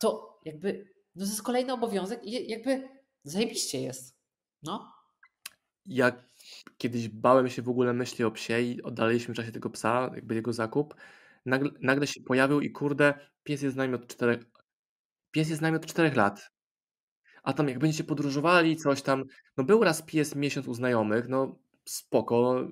Speaker 1: to jakby, no to jest kolejny obowiązek i jakby zajebiście jest. No,
Speaker 2: Ja kiedyś bałem się w ogóle myśli o psie i oddaliśmy w czasie tego psa, jakby jego zakup. Nagle, nagle się pojawił i kurde, pies jest z nami od czterech. Pies jest z nami od czterech lat. A tam jak będziecie podróżowali, coś tam. No był raz pies miesiąc u znajomych, no spoko.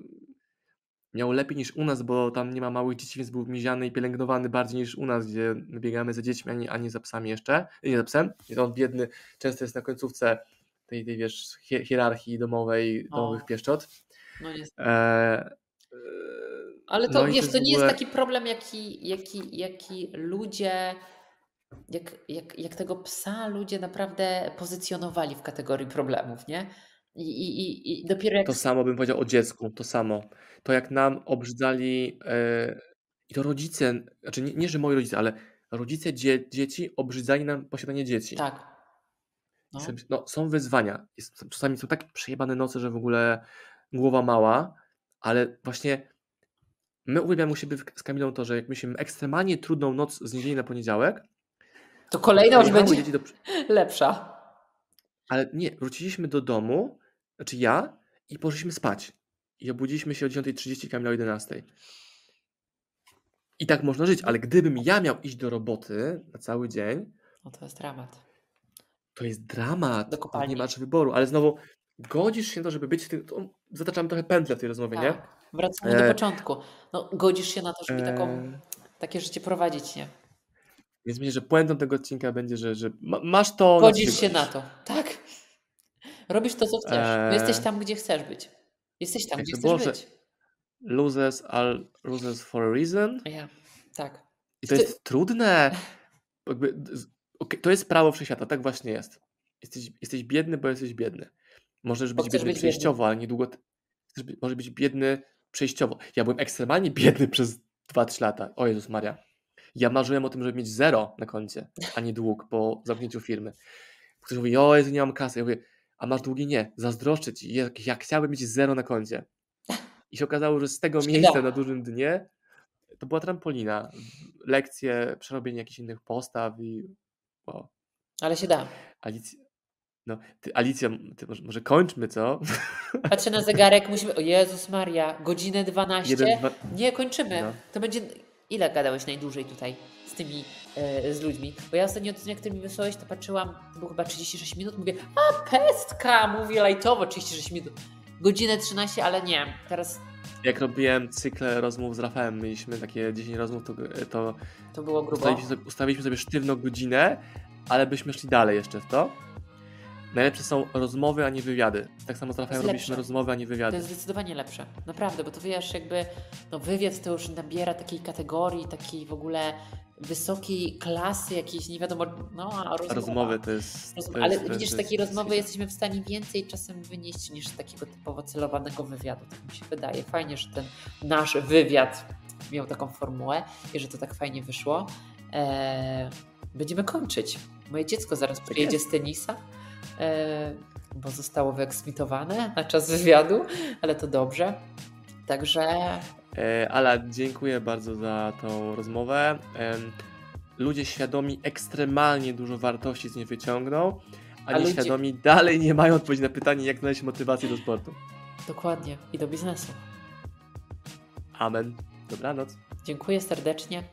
Speaker 2: Miał lepiej niż u nas, bo tam nie ma małych dzieci, więc był miziany i pielęgnowany bardziej niż u nas, gdzie my biegamy za dziećmi, a nie, a nie za psami jeszcze. Nie za psem. I on biedny często jest na końcówce tej, tej wiesz, hi- hierarchii domowej,
Speaker 1: O.
Speaker 2: domowych pieszczot.
Speaker 1: no niestety.
Speaker 2: Eee,
Speaker 1: Ale to
Speaker 2: no
Speaker 1: wiesz, to nie
Speaker 2: ogóle-
Speaker 1: jest taki problem, jaki, jaki, jaki ludzie, jak, jak, jak tego psa ludzie naprawdę pozycjonowali w kategorii problemów, nie? I, i, i, dopiero jak.
Speaker 2: To samo bym powiedział o dziecku, to samo. To jak nam obrzydzali e, i to rodzice, znaczy nie, nie, że moi rodzice, ale rodzice dzie, dzieci obrzydzali nam posiadanie dzieci.
Speaker 1: Tak. No.
Speaker 2: No, są wyzwania. Jest, czasami są takie przejebane noce, że w ogóle głowa mała, ale właśnie my uwielbiamy u siebie z Kamilą to, że jak mieliśmy ekstremalnie trudną noc z niedzieli na poniedziałek,
Speaker 1: To kolejna już będzie
Speaker 2: do, <laughs>
Speaker 1: lepsza.
Speaker 2: Ale nie, wróciliśmy do domu, znaczy ja, i poszliśmy spać. I obudziliśmy się o 10.30, Kamila o 11.00. I tak można żyć, ale gdybym ja miał iść do roboty na cały dzień,
Speaker 1: No to jest dramat.
Speaker 2: To jest dramat.
Speaker 1: Do kopalni.
Speaker 2: Nie masz wyboru, ale znowu godzisz się na to, żeby być w tym. To zataczamy trochę pętlę w tej rozmowie, nie?
Speaker 1: Tak. Wracamy do
Speaker 2: E,
Speaker 1: początku. No, godzisz się na to, żeby taką,
Speaker 2: Eee,
Speaker 1: takie życie prowadzić, nie?
Speaker 2: Więc myślę, że puentą tego odcinka będzie, że, że ma, masz to. na
Speaker 1: Godzisz się na to. Tak. Robisz to, co chcesz. Bo jesteś
Speaker 2: Eee,
Speaker 1: tam, gdzie chcesz być. Jesteś tam, gdzie chcesz być.
Speaker 2: losers are losers for a reason.
Speaker 1: Ja. Tak.
Speaker 2: I to
Speaker 1: Ty-
Speaker 2: jest trudne. <laughs> Jakby, okej, to jest prawo wszechświata, tak właśnie jest. Jesteś, jesteś biedny, bo jesteś biedny. Możesz być biedny
Speaker 1: być biedny.
Speaker 2: przejściowo, ale niedługo. Chcesz być, możesz być biedny przejściowo. Ja byłem ekstremalnie biedny <laughs> przez 2-3 lata. O Jezus Maria. Ja marzyłem o tym, żeby mieć zero na koncie, a nie dług po zamknięciu firmy. Ktoś mówi, o Jezu, nie mam kasy. Ja mówię, a masz długi? Nie. Zazdroszczę ci. Ja, ja chciałbym mieć zero na koncie. I się okazało, że z tego miejsca na dużym dnie to była trampolina. Lekcje, przerobienie jakichś innych postaw i wow.
Speaker 1: Ale się da.
Speaker 2: Alicja, no, ty, Alicja, ty może, może kończmy, co? <laughs>
Speaker 1: Patrzę na zegarek, musimy. O Jezus Maria, godzinę 12.
Speaker 2: Jeden, dwa,
Speaker 1: Nie, kończymy.
Speaker 2: no.
Speaker 1: To będzie. Ile gadałeś najdłużej tutaj z tymi e, z ludźmi. Bo ja ostatnio odcinek, który mi wysłałeś, to patrzyłam, to było chyba 36 minut, mówię, a pestka, mówię lajtowo, 36 minut. Godzinę 13, ale nie, teraz
Speaker 2: Jak robiłem cykl rozmów z Rafałem, mieliśmy takie 10 rozmów, to, to
Speaker 1: to było grubo.
Speaker 2: ustawiliśmy sobie, ustawiliśmy sobie sztywno godzinę, ale byśmy szli dalej jeszcze w to. Najlepsze są rozmowy, a nie wywiady. Tak samo z Rafałem robiliśmy rozmowy, a nie
Speaker 1: To
Speaker 2: wywiady.
Speaker 1: jest zdecydowanie lepsze. Naprawdę, bo to wiesz, jakby no wywiad to już nabiera takiej kategorii, takiej w ogóle wysokiej klasy, jakiejś nie wiadomo, no a rozmowa.
Speaker 2: Rozmowy to jest.
Speaker 1: Rozm-
Speaker 2: to
Speaker 1: ale
Speaker 2: jest, to
Speaker 1: widzisz,
Speaker 2: jest,
Speaker 1: z takiej
Speaker 2: to
Speaker 1: rozmowy jesteśmy w stanie więcej czasem wynieść niż takiego typowo celowanego wywiadu. Tak mi się wydaje. Fajnie, że ten nasz wywiad miał taką formułę i że to tak fajnie wyszło. Eee, będziemy kończyć. Moje dziecko zaraz przyjedzie z tenisa, bo zostało wyeksmitowane na czas wywiadu, ale to dobrze. Także
Speaker 2: E, Ala, dziękuję bardzo za tą rozmowę. Ludzie świadomi ekstremalnie dużo wartości z niej wyciągną, a,
Speaker 1: A ludzie-
Speaker 2: nieświadomi dalej nie mają odpowiedzi na pytanie, jak znaleźć motywację do sportu.
Speaker 1: dokładnie i do biznesu.
Speaker 2: Amen. Dobranoc.
Speaker 1: Dziękuję serdecznie